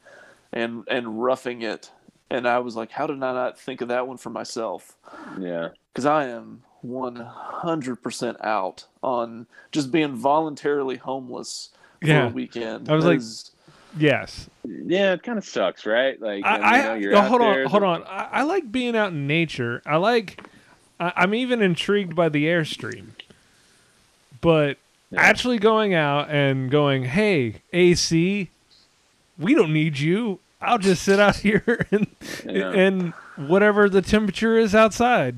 and and roughing it, and I was like, how did I not think of that one for myself? yeah, Because I am one hundred percent out on just being voluntarily homeless for a weekend. I was like, Because- Yes, yeah, it kind of sucks, right? Like, I, I you know, you're no, out hold there, on, hold on. I, I like being out in nature. I like. I, I'm even intrigued by the airstream, but Yeah. actually going out and going, "Hey, AC, we don't need you. I'll just sit out here and Yeah. and whatever the temperature is outside."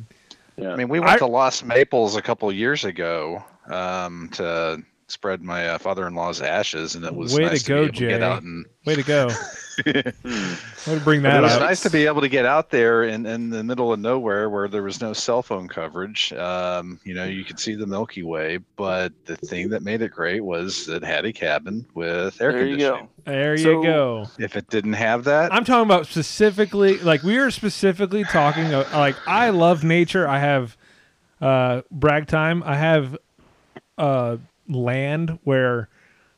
Yeah. I mean, we went I- to Lost Maples a couple years ago um, to spread my uh, father-in-law's ashes, and it was Way to nice to, go, be able to get Jay. out and. Way to go! Way to bring that it was up. nice to be able to get out there in, in the middle of nowhere where there was no cell phone coverage. Um, you know, you could see the Milky Way, but the thing that made it great was it had a cabin with air there you conditioning. go. There you So- go. If it didn't have that, I'm talking about specifically, like we are specifically talking. Of, like I love nature. I have uh, brag time. I have uh, land where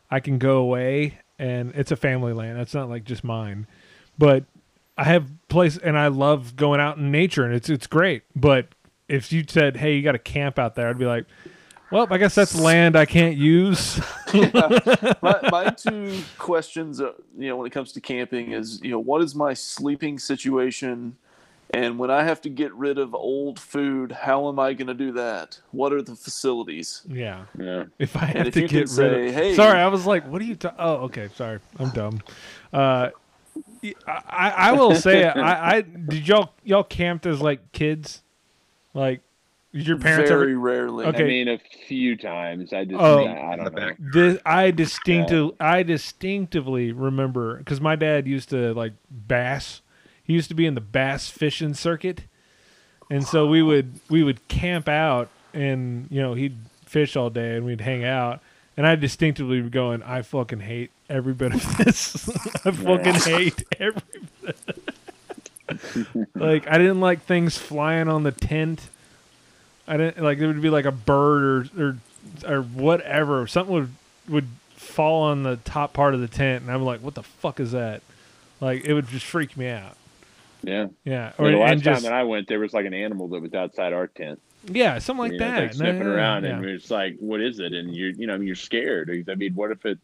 I can go away, and it's a family land. It's not like just mine, but I have place, and I love going out in nature, and it's it's great. But if you said, "Hey, you got to camp out there," I'd be like, "Well, I guess that's land I can't use." my, my two questions, uh, you know, when it comes to camping is, you know, what is my sleeping situation? And when I have to get rid of old food, how am I going to do that? What are the facilities? yeah. yeah. If I have if to get rid say, of, "Hey-" sorry, I was like, what are you? Ta- oh, okay, sorry, I'm dumb. Uh, y- I, I will say, I, I did y'all y'all camped as like kids, like did your parents Very ever? rarely. Okay. I mean, a few times. I just, Oh. I, I don't know. This, I distinctive, I distinctively remember because my dad used to like bass. He used to be in the bass fishing circuit, and so we would we would camp out, and you know he'd fish all day, and we'd hang out. And I distinctively be going, I fucking hate every bit of this. I fucking hate every bit. like I didn't like things flying on the tent. I didn't like there would be like a bird or or or whatever. Something would would fall on the top part of the tent, and I'm like, what the fuck is that? Like it would just freak me out. Yeah. Yeah, or the last and time just that I went, there was like an animal that was outside our tent. yeah, something like you know, that. Like sniffing Yeah, around, yeah. and it's like, what is it? And you're, you know, you're scared. I mean, what if it,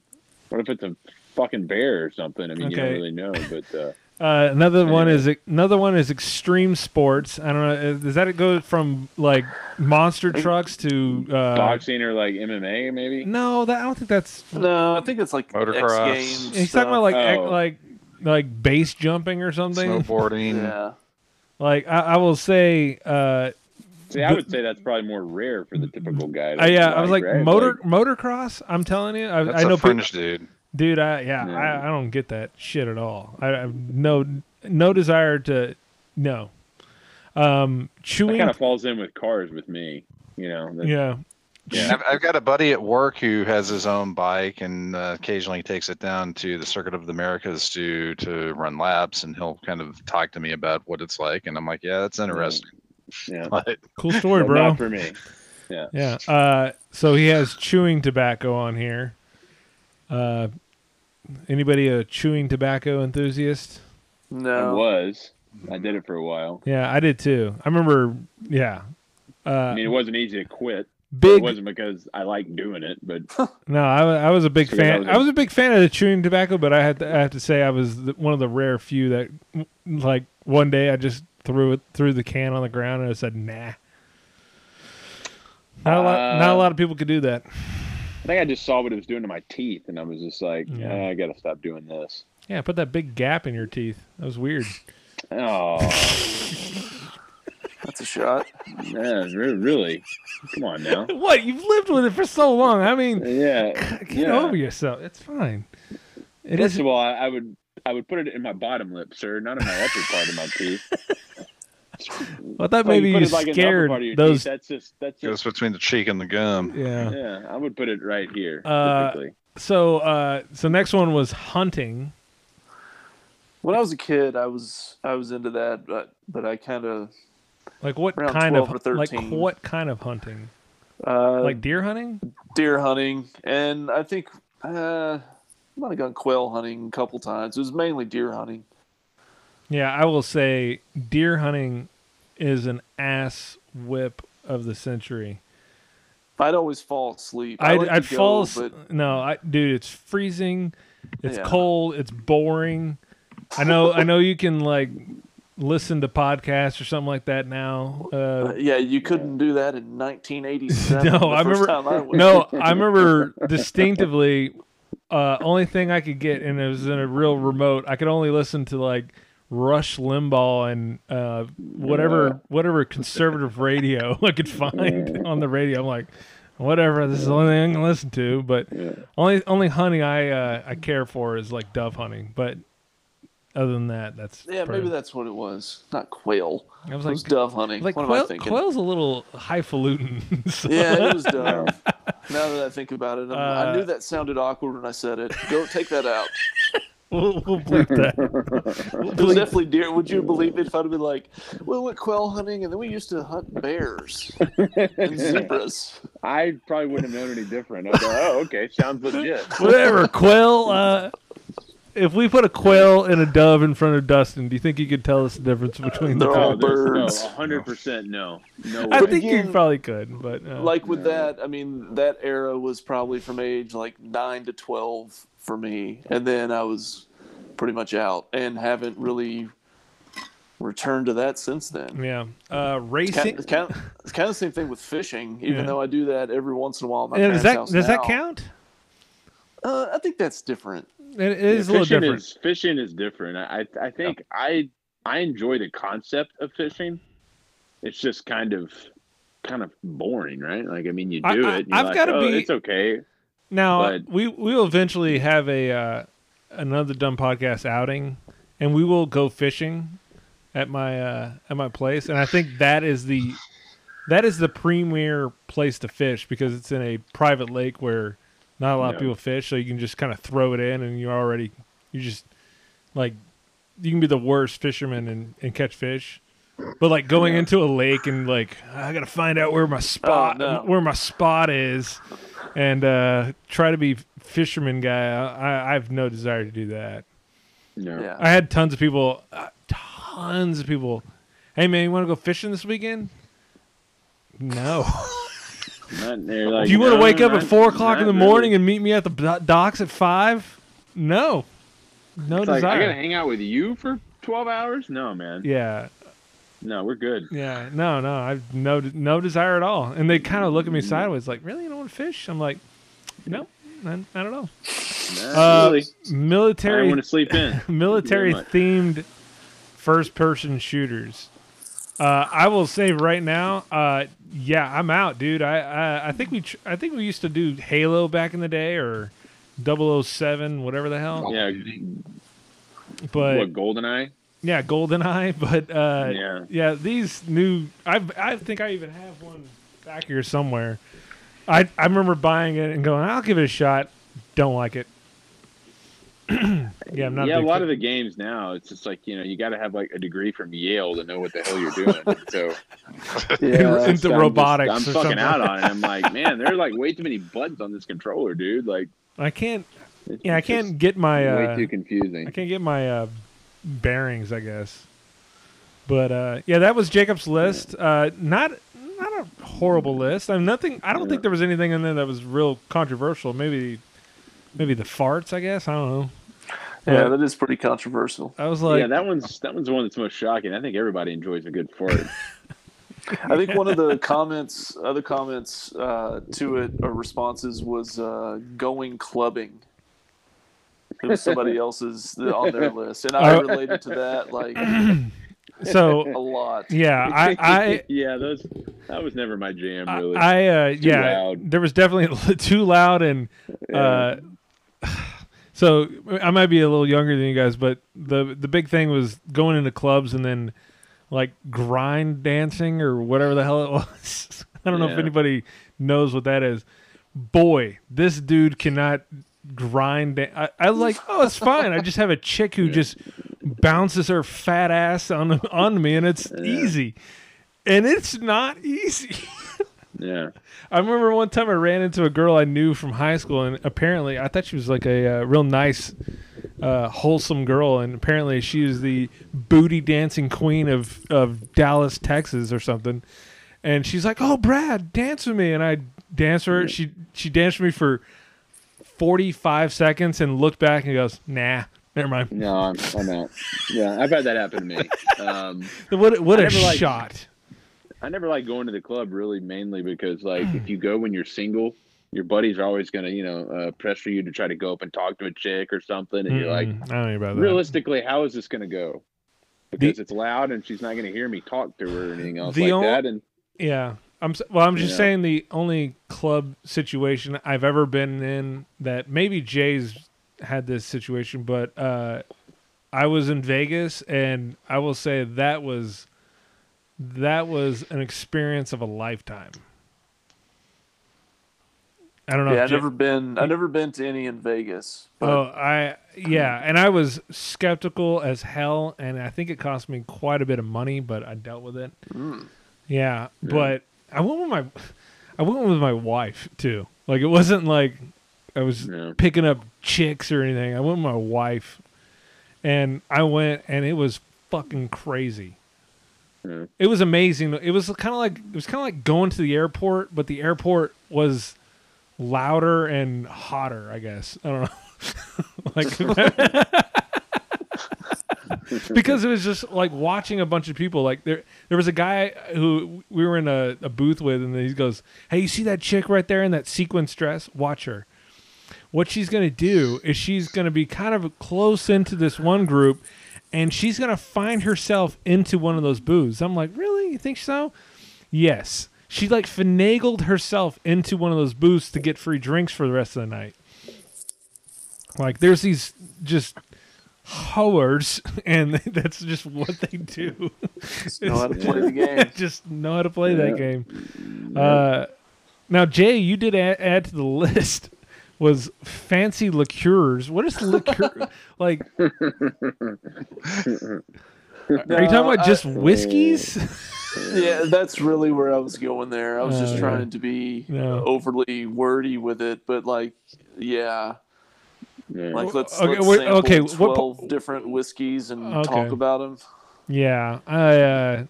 what if it's a fucking bear or something? I mean, you don't really know, but uh, Uh, another one is another one is extreme sports. I don't know. Does that go from like monster trucks to uh, boxing or like MMA, maybe. No, that I don't think that's. no, I think it's like Motocross. X Games. He's talking about like ec- Oh. like like base jumping or something. snowboarding. yeah. Like I, I will say, uh, See, I the- would say that's probably more rare for the typical guy. uh, yeah, I was like right? motor motocross. I'm telling you, I, That's I know a people, dude. dude. I yeah, Yeah. I, I don't get that shit at all. I, I have no no desire to no. Um, That chewing. kind of falls in with cars with me. You know. That's- yeah, Yeah. I've, I've got a buddy at work who has his own bike and uh, occasionally takes it down to the Circuit of the Americas to to run laps, and he'll kind of talk to me about what it's like, and I'm like, yeah, that's interesting. Yeah. But cool story, bro. Not for me. Yeah. Uh, so he has chewing tobacco on here. Uh, anybody a chewing tobacco enthusiast? I No. was. I did it for a while. Yeah, I did too. I remember. Yeah. Uh, I mean, it wasn't easy to quit. It wasn't because I like doing it, but No, I, I was a big fan. I was I a- was a big fan of the chewing tobacco, but I had to, I have to say I was the, one of the rare few that, like, one day I just threw it threw the can on the ground and I said, "Nah." Not a lot. Not a Uh, lot of people could do that. I think I just saw what it was doing to my teeth, and I was just like, Yeah. yeah. I got to stop doing this. Yeah, put that big gap in your teeth. That was weird. Oh, That's a shot. yeah, re- really? Come on now. what? You've lived with it for so long. I mean, Yeah, get yeah. over yourself. It's fine. It First is. of all, I, I would I would put it in my bottom lip, sir, not in my upper part of my teeth. I thought Like, maybe put you it, like, in the upper scared part of your those. Teeth. That's just that's just Goes just between the cheek and the gum. Yeah. yeah. I would put it right here. Uh, typically. So, uh, so next one was hunting. When I was a kid, I was I was into that, but but I kind of Like what kind of like what kind of hunting? uh, Like deer hunting? deer hunting, and I think uh, I might have gone quail hunting a couple times. It was mainly deer hunting. Yeah, I will say deer hunting is an ass whip of the century. I'd always fall asleep. I I'd, I'd fall. go, as- but No, I, dude, it's freezing. It's Yeah. cold. It's boring. I know. I know you can like listen to podcasts or something like that now. Uh, uh, yeah, you couldn't do that in 1987. no, I remember. I no, I remember distinctively. Uh, only thing I could get, and it was in a real remote. I could only listen to like Rush Limbaugh and uh, whatever whatever conservative radio I could find on the radio. I'm like, whatever. This is the only thing I can listen to. But only only hunting I uh, I care for is like dove hunting. But other than that, that's Yeah, pretty- maybe that's what it was. Not quail. I was it like was dove hunting. like what am I quail, thinking? quail's a little highfalutin. so- Yeah, it was dove. now that I think about it, I'm, I Uh, knew that sounded awkward when I said it. Go take that out. we'll, we'll bleep that. It was definitely deer. Would you believe it if I'd have been like, "We went quail hunting, and then we used to hunt bears and zebras." I probably wouldn't have known any different. I'd go, oh, okay, sounds legit. Whatever, quail. Uh, if we put a quail and a dove in front of Dustin, do you think he could tell us the difference between the two? all there's- birds. No, hundred percent no. No I think you again, probably could, but uh, Like with that, I mean, that era was probably from age like nine to twelve for me, and then I was pretty much out and haven't really returned to that since then. yeah, uh, Kind, racing. it's, kind of, it's kind of the same thing with fishing, even Yeah. though I do that every once in a while. At my Yeah, does that house does that count? Uh, I think that's different. It, is a little fishing different. is fishing is different. I I I think I I enjoy the concept of fishing. It's just kind of kind of boring, right? Like I mean, you do I- it. And I've like, gotta oh, be- It's okay. Now But- we we will eventually have a uh, another dumb podcast outing, and we will go fishing at my uh, at my place, and I think that is the that is the premier place to fish because it's in a private lake where not a lot of people fish, so you can just kind of throw it in, and you're already you just like you can be the worst fisherman and, and catch fish. But like going into a lake and like I gotta find out where my spot no. where my spot is, and uh, try to be fisherman guy. I, I have no desire to do that. No. Yeah. I had tons of people, uh, tons of people. Hey man, you want to go fishing this weekend? No. Not, like, Do you want to no, wake up at four o'clock in not the morning really. and meet me at the docks at five? No. No It's like, I desire. gotta hang out with you for twelve hours? No, man. yeah, No, we're good. yeah, no, no, I've no no desire at all. And they kind of look at me sideways, like, "Really, you don't want to fish?" I'm like, "No, I, I don't know." Not Uh, really. I military want to sleep in. military themed first person shooters. Uh, I will say right now, uh, yeah, I'm out, dude. I, I I think we tr- I think we used to do Halo back in the day or 007, whatever the hell. Yeah. But what Goldeneye? yeah, GoldenEye. But uh, Yeah. yeah, these new. I I think I even have one back here somewhere. I I remember buying it and going, I'll give it a shot. Don't like it. yeah, I'm not. yeah, a big lot fan. of the games now, it's just like you know, you got to have like a degree from Yale to know what the hell you're doing. so Yeah, into I'm robotics. Just, I'm fucking something. out on it. I'm like, man, there are like way too many buttons on this controller, dude. Like, I can't. it's Yeah, I can't get my. way Uh, too confusing. I can't get my uh, bearings. I guess. But uh, yeah, that was Jacob's list. Uh, not not not a horrible list. I'm nothing. I don't think there was anything in there that was real controversial. Maybe, maybe the farts. I guess I don't know. Yeah, that is pretty controversial. I was like, yeah, that one's that one's the one that's most shocking. I think everybody enjoys a good fart. I think one of the comments, other comments uh, to it or responses was uh, going clubbing. It was somebody else's on their list, and I Oh. related to that like so a lot. yeah, I, I yeah, those that was never my jam. Really, I uh, yeah, loud. there was definitely too loud and uh, so I might be a little younger than you guys, but the the big thing was going into clubs and then like grind dancing or whatever the hell it was. I don't know if anybody knows what that is. Boy, this dude cannot grind. I, I like, oh, it's fine. I just have a chick who just bounces her fat ass on on me, and it's easy. And it's not easy. yeah. I remember one time I ran into a girl I knew from high school, and apparently I thought she was like a uh, real nice, uh, wholesome girl, and apparently she was the booty dancing queen of of Dallas, Texas, or something. And she's like, "Oh, Brad, dance with me," and I danced with her. She she danced with me for forty five seconds, and looked back and goes, "Nah, never mind." No, I'm, I'm out. Yeah, I've had that happen to me. Um, What what a never liked- shot! I never like going to the club really mainly because like if you go when you're single, your buddies are always gonna you know uh, pressure you to try to go up and talk to a chick or something, and you're like, Mm, I don't know about that. realistically, how is this gonna go? Because it's loud and she's not gonna hear me talk to her or anything else The like on- that. And Yeah. I'm well. I'm just Yeah. saying the only club situation I've ever been in that maybe Jay's had this situation, but uh, I was in Vegas, and I will say that was that was an experience of a lifetime. I don't know. Yeah, I've never been. I've never been to any in Vegas. But Oh, I yeah, and I was skeptical as hell, and I think it cost me quite a bit of money, but I dealt with it. Mm. Yeah, but I went with my, I went with my wife too. Like it wasn't like I was Yeah. picking up chicks or anything. I went with my wife, and I went, and it was fucking crazy. Yeah. It was amazing. It was kind of like it was kind of like going to the airport, but the airport was louder and hotter. I guess I don't know. like because it was just like watching a bunch of people. Like there, there was a guy who we were in a, a booth with, and he goes, "Hey, you see that chick right there in that sequence dress? Watch her. What she's gonna do is she's gonna be kind of close into this one group, and she's gonna find herself into one of those booths." I'm like, "Really? You think so?" Yes. She like finagled herself into one of those booths to get free drinks for the rest of the night. Like there's these just hoards, and that's just what they do. Just know how to play the game. just know how to play that game. Uh, now, Jay, you did add, add to the list was fancy liqueurs. What is liqueur? like, are you talking about I- just whiskeys? yeah, that's really where I was going there. I was just Uh, trying to be No. overly wordy with it, but like, yeah, yeah. like let's, Okay, let's wait, sample okay, what po- twelve different whiskeys and Okay. talk about them. yeah, I uh,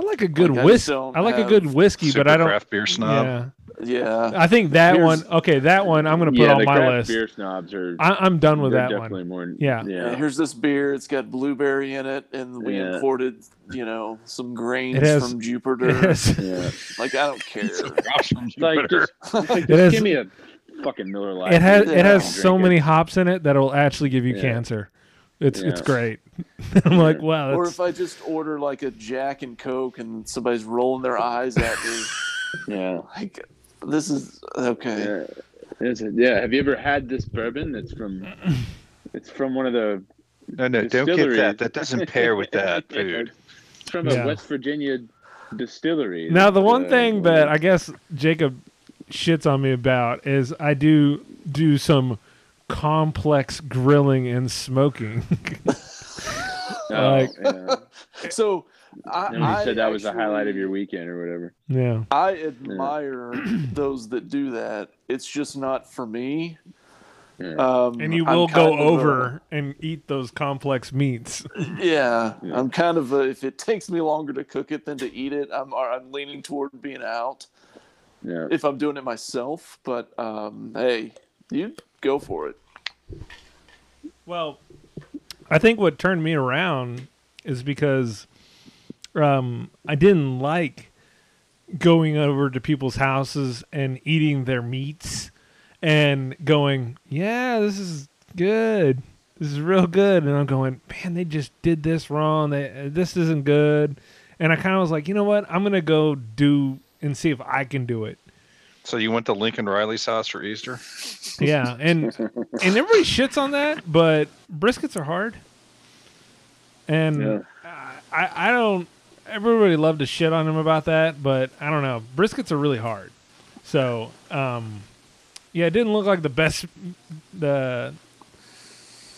I like a good Like, I whiskey. I like a good whiskey, Super but I don't. craft beer snob. Yeah, Yeah, I think that Here's- one. Okay, that one I'm gonna put yeah, on the my craft list. beer snobs are. I, I'm done with they're that definitely one. more. Yeah. Yeah, yeah. here's this beer. It's got blueberry in it, and we Yeah. imported, you know, some grains It has- from Jupiter. It has, yeah. Like I don't care. Like just, like, just has- give me a fucking Miller Lite. it has it has so drink many it. hops in it that it'll actually give you Yeah. cancer. It's it's great. I'm like, wow, or if I just order like a Jack and Coke, and somebody's rolling their eyes at me, Yeah. like this is okay. Yeah. It? Yeah. Have you ever had this bourbon? It's from. It's from one of the. No, no, don't get that. That doesn't pair with that food. It's from Yeah. a West Virginia distillery. now the one Uh, thing that I guess Jacob shits on me about is I do do some complex grilling and smoking. Oh, like- yeah. So I, you I said that was the highlight of your weekend or whatever. yeah. I admire those that do that. It's just not for me. Um, And you will go of a- over and eat those complex meats. yeah, I'm kind of a, if it takes me longer to cook it than to eat it, I'm I'm leaning toward being out. Yeah. If I'm doing it myself, but um, hey, you go for it. Well, I think what turned me around is because um, I didn't like going over to people's houses and eating their meats and going, yeah, this is good. This is real good. And I'm going, man, they just did this wrong. They, this isn't good. And I kind of was like, you know what? I'm going to go do and see if I can do it. So you went to Lincoln Riley's house for Easter? Yeah, and and everybody shits on that, but briskets are hard. And Yeah. I I don't. Everybody loved to shit on him about that, but I don't know. Briskets are really hard. So um, yeah, it didn't look like the best. The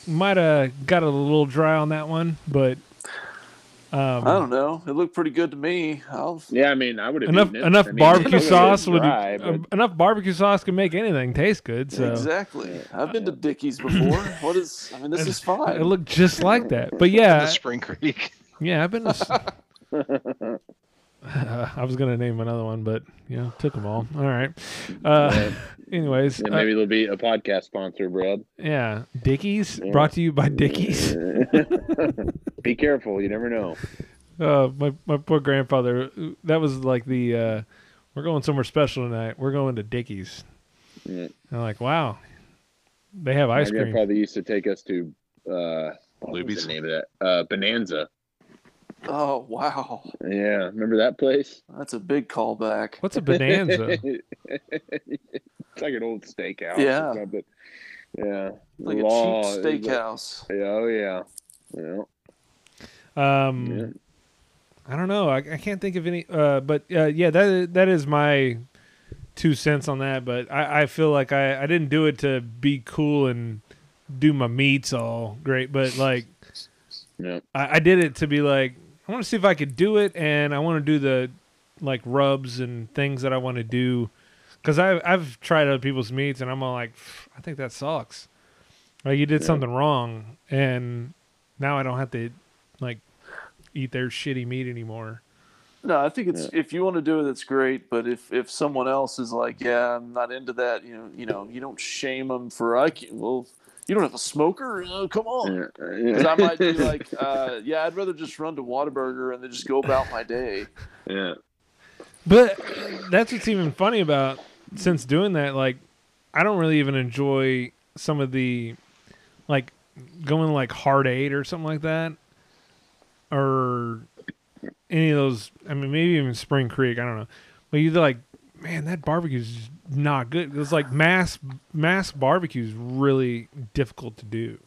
might have got a little dry on that one, but um, I don't know. It looked pretty good to me. I'll, Yeah, I mean, I would have enough eaten it. enough I mean, barbecue it's sauce would dry, uh, but- enough barbecue sauce can make anything taste good. So Exactly. I've been to Dickey's before. What is? I mean, this is fine. It looked just like that. But yeah, Spring Creek. yeah, I've been. To, s- I was gonna name another one, but you know, took them all. All right. Uh, anyways, Yeah, uh, maybe there'll be a podcast sponsor, Brad. yeah, Dickey's brought to you by Dickey's. Be careful, you never know. Uh, my my poor grandfather. That was like the. Uh, we're going somewhere special tonight. We're going to Dickey's. Yeah. I'm like, wow, they have ice My cream. grandfather used to take us to uh, what was the name of that? Uh, Bonanza. Oh wow, Yeah, remember that place? that's a big callback. What's a bonanza? it's like an old steakhouse. Yeah. or something. Yeah. Like Law- a cheap steakhouse. Yeah, oh yeah. Yeah. Um, Yeah. I don't know. I, I can't think of any. Uh, but uh, yeah, that that is my two cents on that. But I, I feel like I, I didn't do it to be cool and do my meats all great. But like Yeah. I, I did it to be like I want to see if I could do it, and I want to do the like rubs and things that I want to do. Because I I've tried other people's meats, and I'm all like, I think that sucks. Like you did something wrong, and now I don't have to like eat their shitty meat anymore. No, I think it's if you want to do it, that's great. But if if someone else is like, yeah, I'm not into that, you know, you know, you don't shame them for I can, well, you don't have a smoker. Uh, come on. Yeah. Because I might be like, uh, yeah, I'd rather just run to Whataburger and then just go about my day. yeah. But that's what's even funny about since doing that. Like, I don't really even enjoy some of the like going like hard eight or something like that, or any of those. I mean, maybe even Spring Creek. I don't know. But you're like, man, that barbecue barbecue's not good. It's like mass mass barbecue is really difficult to do.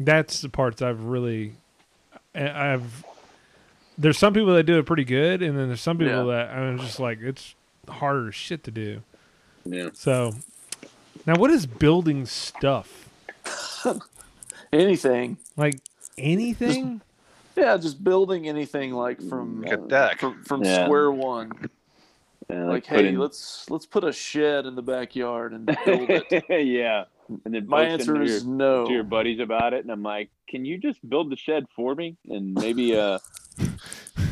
That's the parts I've really, I- I've. There's some people that do it pretty good, and then there's some people Yeah. that I'm just like it's harder shit to do. Yeah. So, now what is building stuff? Anything. Like anything? Yeah, just building anything like from Like a deck. from, from Yeah. square one. Yeah, Like, put hey, in- let's let's put a shed in the backyard and build it. yeah. And then My answer into is your, no. to your buddies about it, and I'm like, can you just build the shed for me and maybe uh,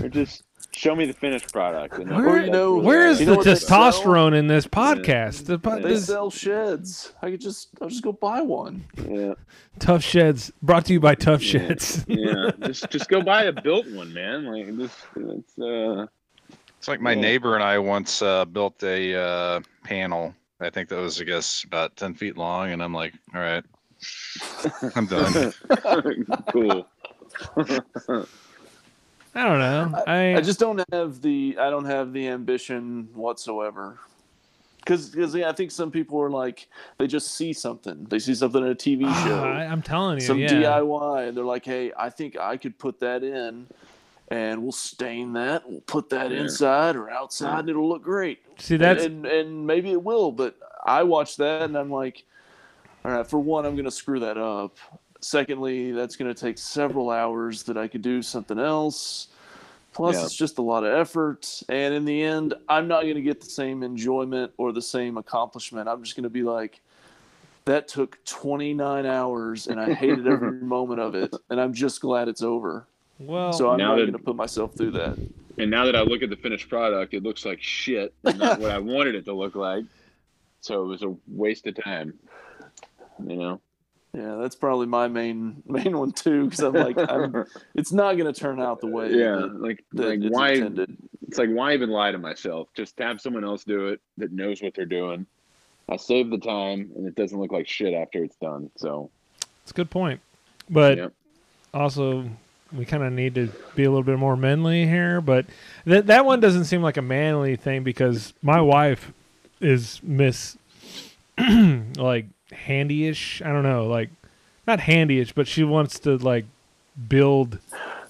or just show me the finished product? And Where- Or, you know, Where is You the know what testosterone in this podcast? The po- They this sell sheds. I could just I'll just go buy one. Yeah, Tuff Sheds brought to you by Tuff Sheds. yeah. just just go buy a built one, man. Like this, it's uh, It's like my Yeah. neighbor and I once uh, built a uh, panel. I think that was, I guess, about 10 feet long. And I'm like, all right, I'm done. cool. I don't know. I, I just don't have the I don't have the ambition whatsoever. Because because yeah, I think some people are like they just see something. They see something in a TV Ah, show, I, I'm telling you, some yeah. DIY, and they're like, "Hey, I think I could put that in, and we'll stain that. We'll put that Yeah. inside or outside, and it'll look great." See, that, and, and and maybe it will, but I watch that and I'm like, all right. For one, I'm gonna screw that up. Secondly, that's gonna take several hours that I could do something else. Plus, Yeah. it's just a lot of effort, and in the end, I'm not gonna get the same enjoyment or the same accomplishment. I'm just gonna be like, that took 29 hours, and I hated every moment of it. And I'm just glad it's over. Well, So I'm Now not that- going to put myself through that. And now that I look at the finished product, it looks like shit. and Not what I wanted it to look like. So it was a waste of time. You know. Yeah, that's probably my main main one too, because I'm like, I'm, it's not going to turn out the way. yeah, that- like that like it's why? intended. It's like why even lie to myself? Just have someone else do it that knows what they're doing. I save the time, and it doesn't look like shit after it's done. So it's a good point. But Yep. also, we kind of need to be a little bit more manly here. But that that one doesn't seem like a manly thing because my wife is Miss like handyish. I don't know, like not handyish, but she wants to like build.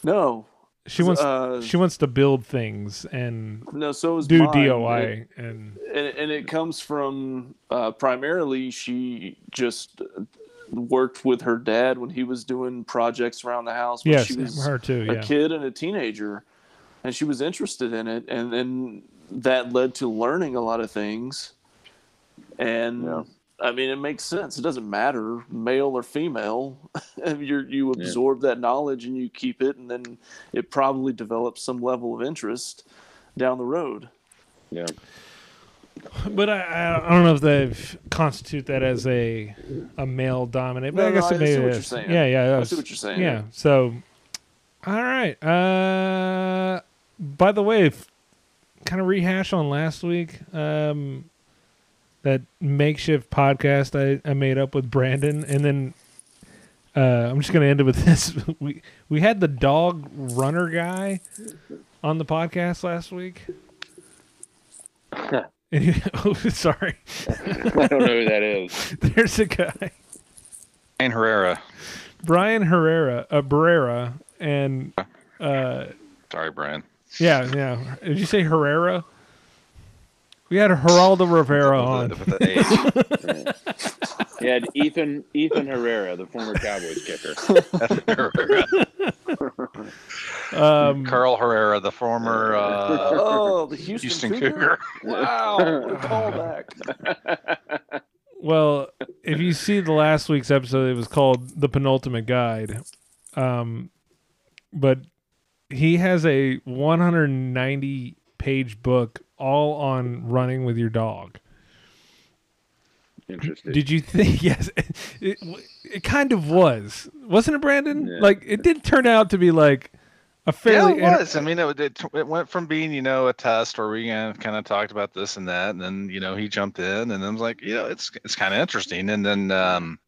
No, She wants uh, she wants to build things and no. So is do mine. DIY It- and and, and it comes from uh, primarily she just worked with her dad when he was doing projects around the house when yes, she was her too. Yeah. a kid and a teenager and she was interested in it and then that led to learning a lot of things and Yeah. i mean it makes sense it doesn't matter male or female you you Yeah. absorb that knowledge and you keep it and then it probably develops some level of interest down the road yeah, but I, I don't know if they constitute that as a a male dominant. But No, I guess no, it I see what you're is. saying. Yeah, yeah. I that's- see what you're saying. Yeah. So, all right. Uh, by the way, kind of rehash on last week. Um, that makeshift podcast I, I made up with Brandon, and then uh, I'm just gonna end it with this. we we had the dog runner guy on the podcast last week. And he, oh, sorry. I don't know who that is. There's a guy, Brian Herrera. Brian Herrera, uh, Barrera, and uh, Sorry, Brian. yeah, yeah. Did you say Herrera? We had Geraldo Rivera on. With the- with the H. He had Ethan Ethan Herrera, the former Cowboys kicker. Um, Carl Herrera, the former uh, oh the houston, Houston cougar? Cougar. wow what a callback well, if you see the last week's episode, it was called the penultimate guide. Um, but he has a 190 page book all on running with your dog. Interesting. Did you think? Yes, it, it kind of was, wasn't it, Brandon? Yeah. Like it did turn out to be like a fairly. Yeah, fairly. it was. I mean, it, it, it went from being, you know, a test where we kind of talked about this and that, and then, you know, he jumped in, and then was like, you know, it's it's kind of interesting, and then um,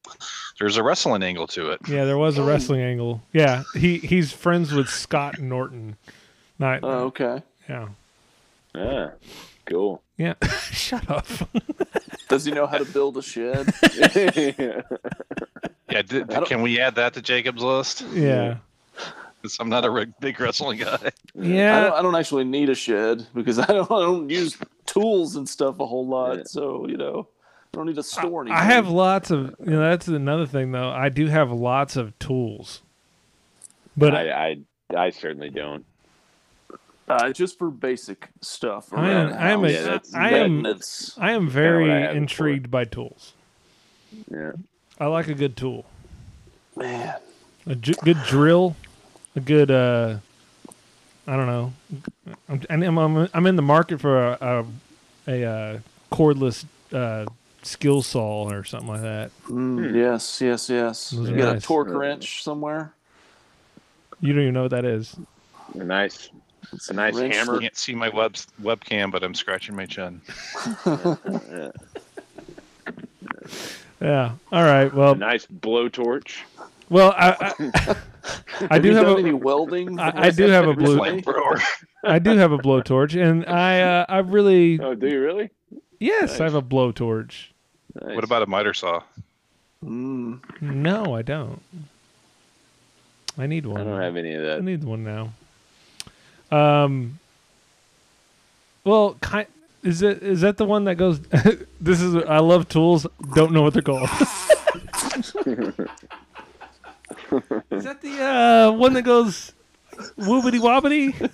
there's a wrestling angle to it. yeah, there was a wrestling angle. Yeah, he he's friends with Scott Norton. Not. oh okay yeah. Ah, cool. Yeah. Shut up. does he know how to build a shed Yeah, did, can we add that to Jacob's list? Yeah. I'm not a big wrestling guy. I, Yeah. don't, I don't actually need a shed because I don't, I don't use tools and stuff a whole lot. Yeah. So you know, I don't need to store anything. I have lots of. You know, that's another thing though. I do have lots of tools. But I, I I certainly don't. Uh, just for basic stuff. I am- I am a- Yeah, I am- I am very I have it intrigued by tools. Yeah. I like a good tool. Man, A j- good drill, a good uh I don't know. I'm and I'm, I'm, I'm in the market for a a, a uh, cordless uh skill saw or something like that. Mm, yes, yes, yes. You are got a torque wrench somewhere? You don't even know what that is. A nice it's a nice Wrench hammer. Can't see my web webcam, but I'm scratching my chin. Yeah. Yeah. All right. Well, A nice blowtorch. well, I I, I do you have a any welding? I, I do have a blue recently? I do have a blowtorch and I uh, I really Oh, do you really? yes, I have a blowtorch. Nice. What about a miter saw? Mm, No, I don't. I need one. I don't have any of that. I need one now. Um. Well, kind is it is that the one that goes? this is I love tools. Don't know what they're called. is that the uh, one that goes woobity wobbity?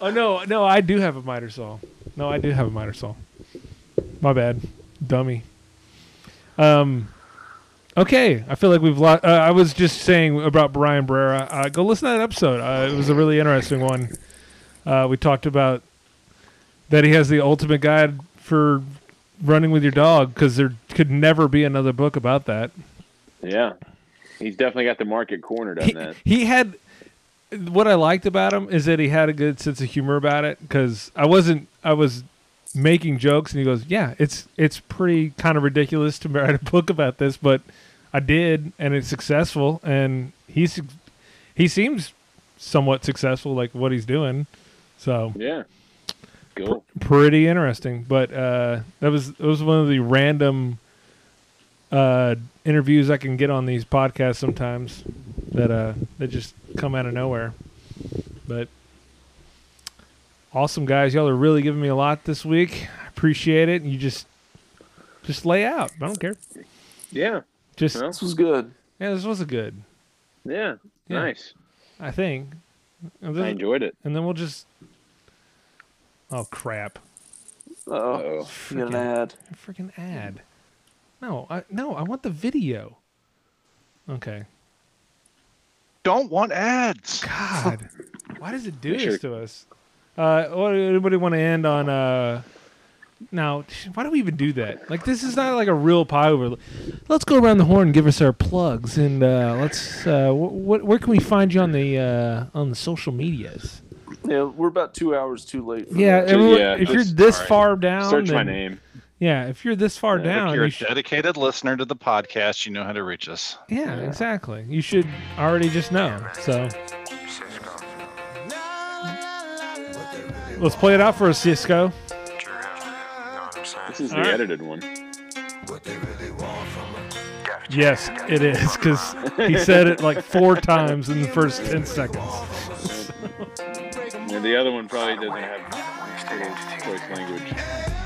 oh no, no, I do have a miter saw. No, I do have a miter saw. My bad, dummy. Um, okay. I feel like we've lost. Uh, I was just saying about Brian Brera. Uh, go listen to that episode. Uh, it was a really interesting one. Uh, we talked about that he has the ultimate guide for running with your dog because there could never be another book about that. Yeah, he's definitely got the market cornered on He, that. he had what I liked about him is that he had a good sense of humor about it because I wasn't I was making jokes and he goes yeah it's it's pretty kind of ridiculous to write a book about this but I did and it's successful and he's he seems somewhat successful like what he's doing so Yeah, cool. pretty interesting. But uh, that was that was one of the random uh, interviews I can get on these podcasts sometimes that uh that just come out of nowhere. But awesome guys, y'all are really giving me a lot this week. I appreciate it. You just just lay out. I don't care. Yeah, Just Well, This was good. yeah, this was a good. yeah, Yeah. nice. I think. And then, I enjoyed it. and then we'll just. Oh crap! Oh, you got Freaking- ad. freaking ad. No, I no, I want the video. Okay. Don't want ads. God, why does it do Make sure- this to us? Uh, what, anybody want to end on? Uh, now, why do we even do that? Like, this is not like a real pie over. Let's go around the horn and give us our plugs, and uh, let's. Uh, wh- wh- where can we find you on the uh, on the social medias? Yeah, we're about two hours too late. For Yeah, everyone, yeah, if you're this alright. far down, Search my name. Yeah, if you're this far Yeah, down, If you're you a should- dedicated listener to the podcast, you know how to reach us. yeah, exactly. You should already just know. So let's play it out for us, Sisqó. This is the All right. edited one. Yes, it is because he said it like four times in the first ten seconds. Yeah, the other one probably doesn't have choice language.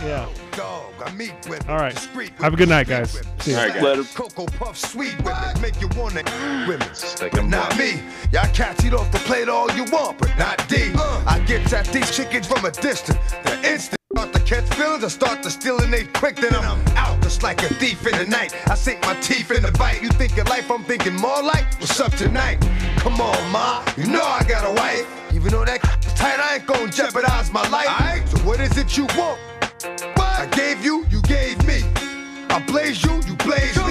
Yeah. Dog, I meet women. All right. Have a good night, guys. See you. All right, guys. Later. Cocoa Puff sweet women make you wanna women. Stick not me. Y'all cats eat off the plate all you want, but not D. Uh. I get at these chickens from a distance. The instant start to catch feelings, I start to steal and they quick, then I'm out just like a thief in the night. I sink my teeth in the bite. You think of life, I'm thinking more like what's up tonight. Come on, ma. You know I got a wife. Even though that tight, I ain't gonna jeopardize my life. So what is it you want? What? I gave you, you gave me. I blaze you, you blaze me.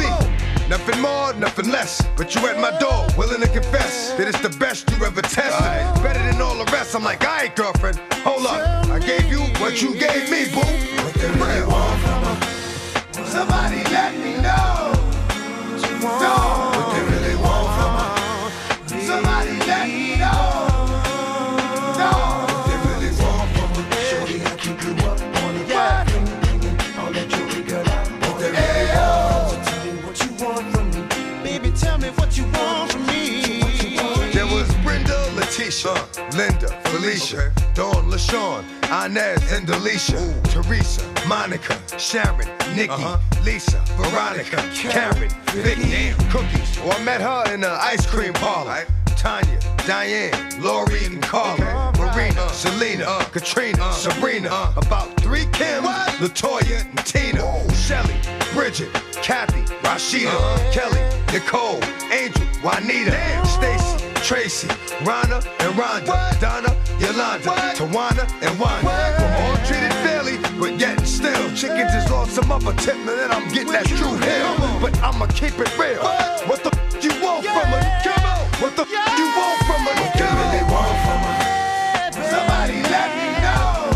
Nothing more, nothing less. But you at my door, willing to confess that it's the best you ever tested. Better than all the rest. I'm like, alright, girlfriend, hold up. I gave you what you gave me, boo. What they really want from her? Somebody let me know. No. What they really Letitia, Linda, Felicia, Dawn, LaShawn, Inez, and Delisha, Teresa, Monica, Sharon, Nikki, Lisa, Veronica, Karen, Vicky, Cookies. Oh, I met her in the ice cream parlor. Tanya, Diane, Lori, and Carla, Marina, Selena, Katrina, Sabrina, about three Kim, Latoya, and Tina, Shelly, Bridget, Kathy, Rashida, Kelly, Nicole, Angel, Juanita, Stacy, Tracy, Rhonda, and Rhonda, Donna, Yolanda, Tawana, and Wanda. We're all treated fairly, but yet still, chickens is lost some other tip, now that I'm getting that true hill. But I'ma keep it real. What the f- you want from her? Come on. What the f- you want from her? What they really want from her? Somebody let me know.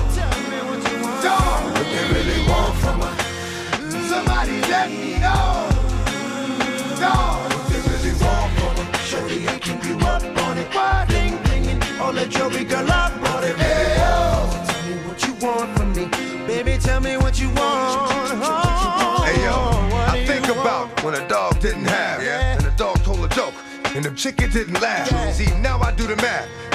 Dog, what they really want from her? Somebody let me know. Dinging. All the jewelry girl up on it. Hey. Tell me what you want from me. Baby, tell me what you want. Hey, yo. I think about when a dog didn't have, yeah. and the dog told a joke, and the chicken didn't laugh. See, now I do the math.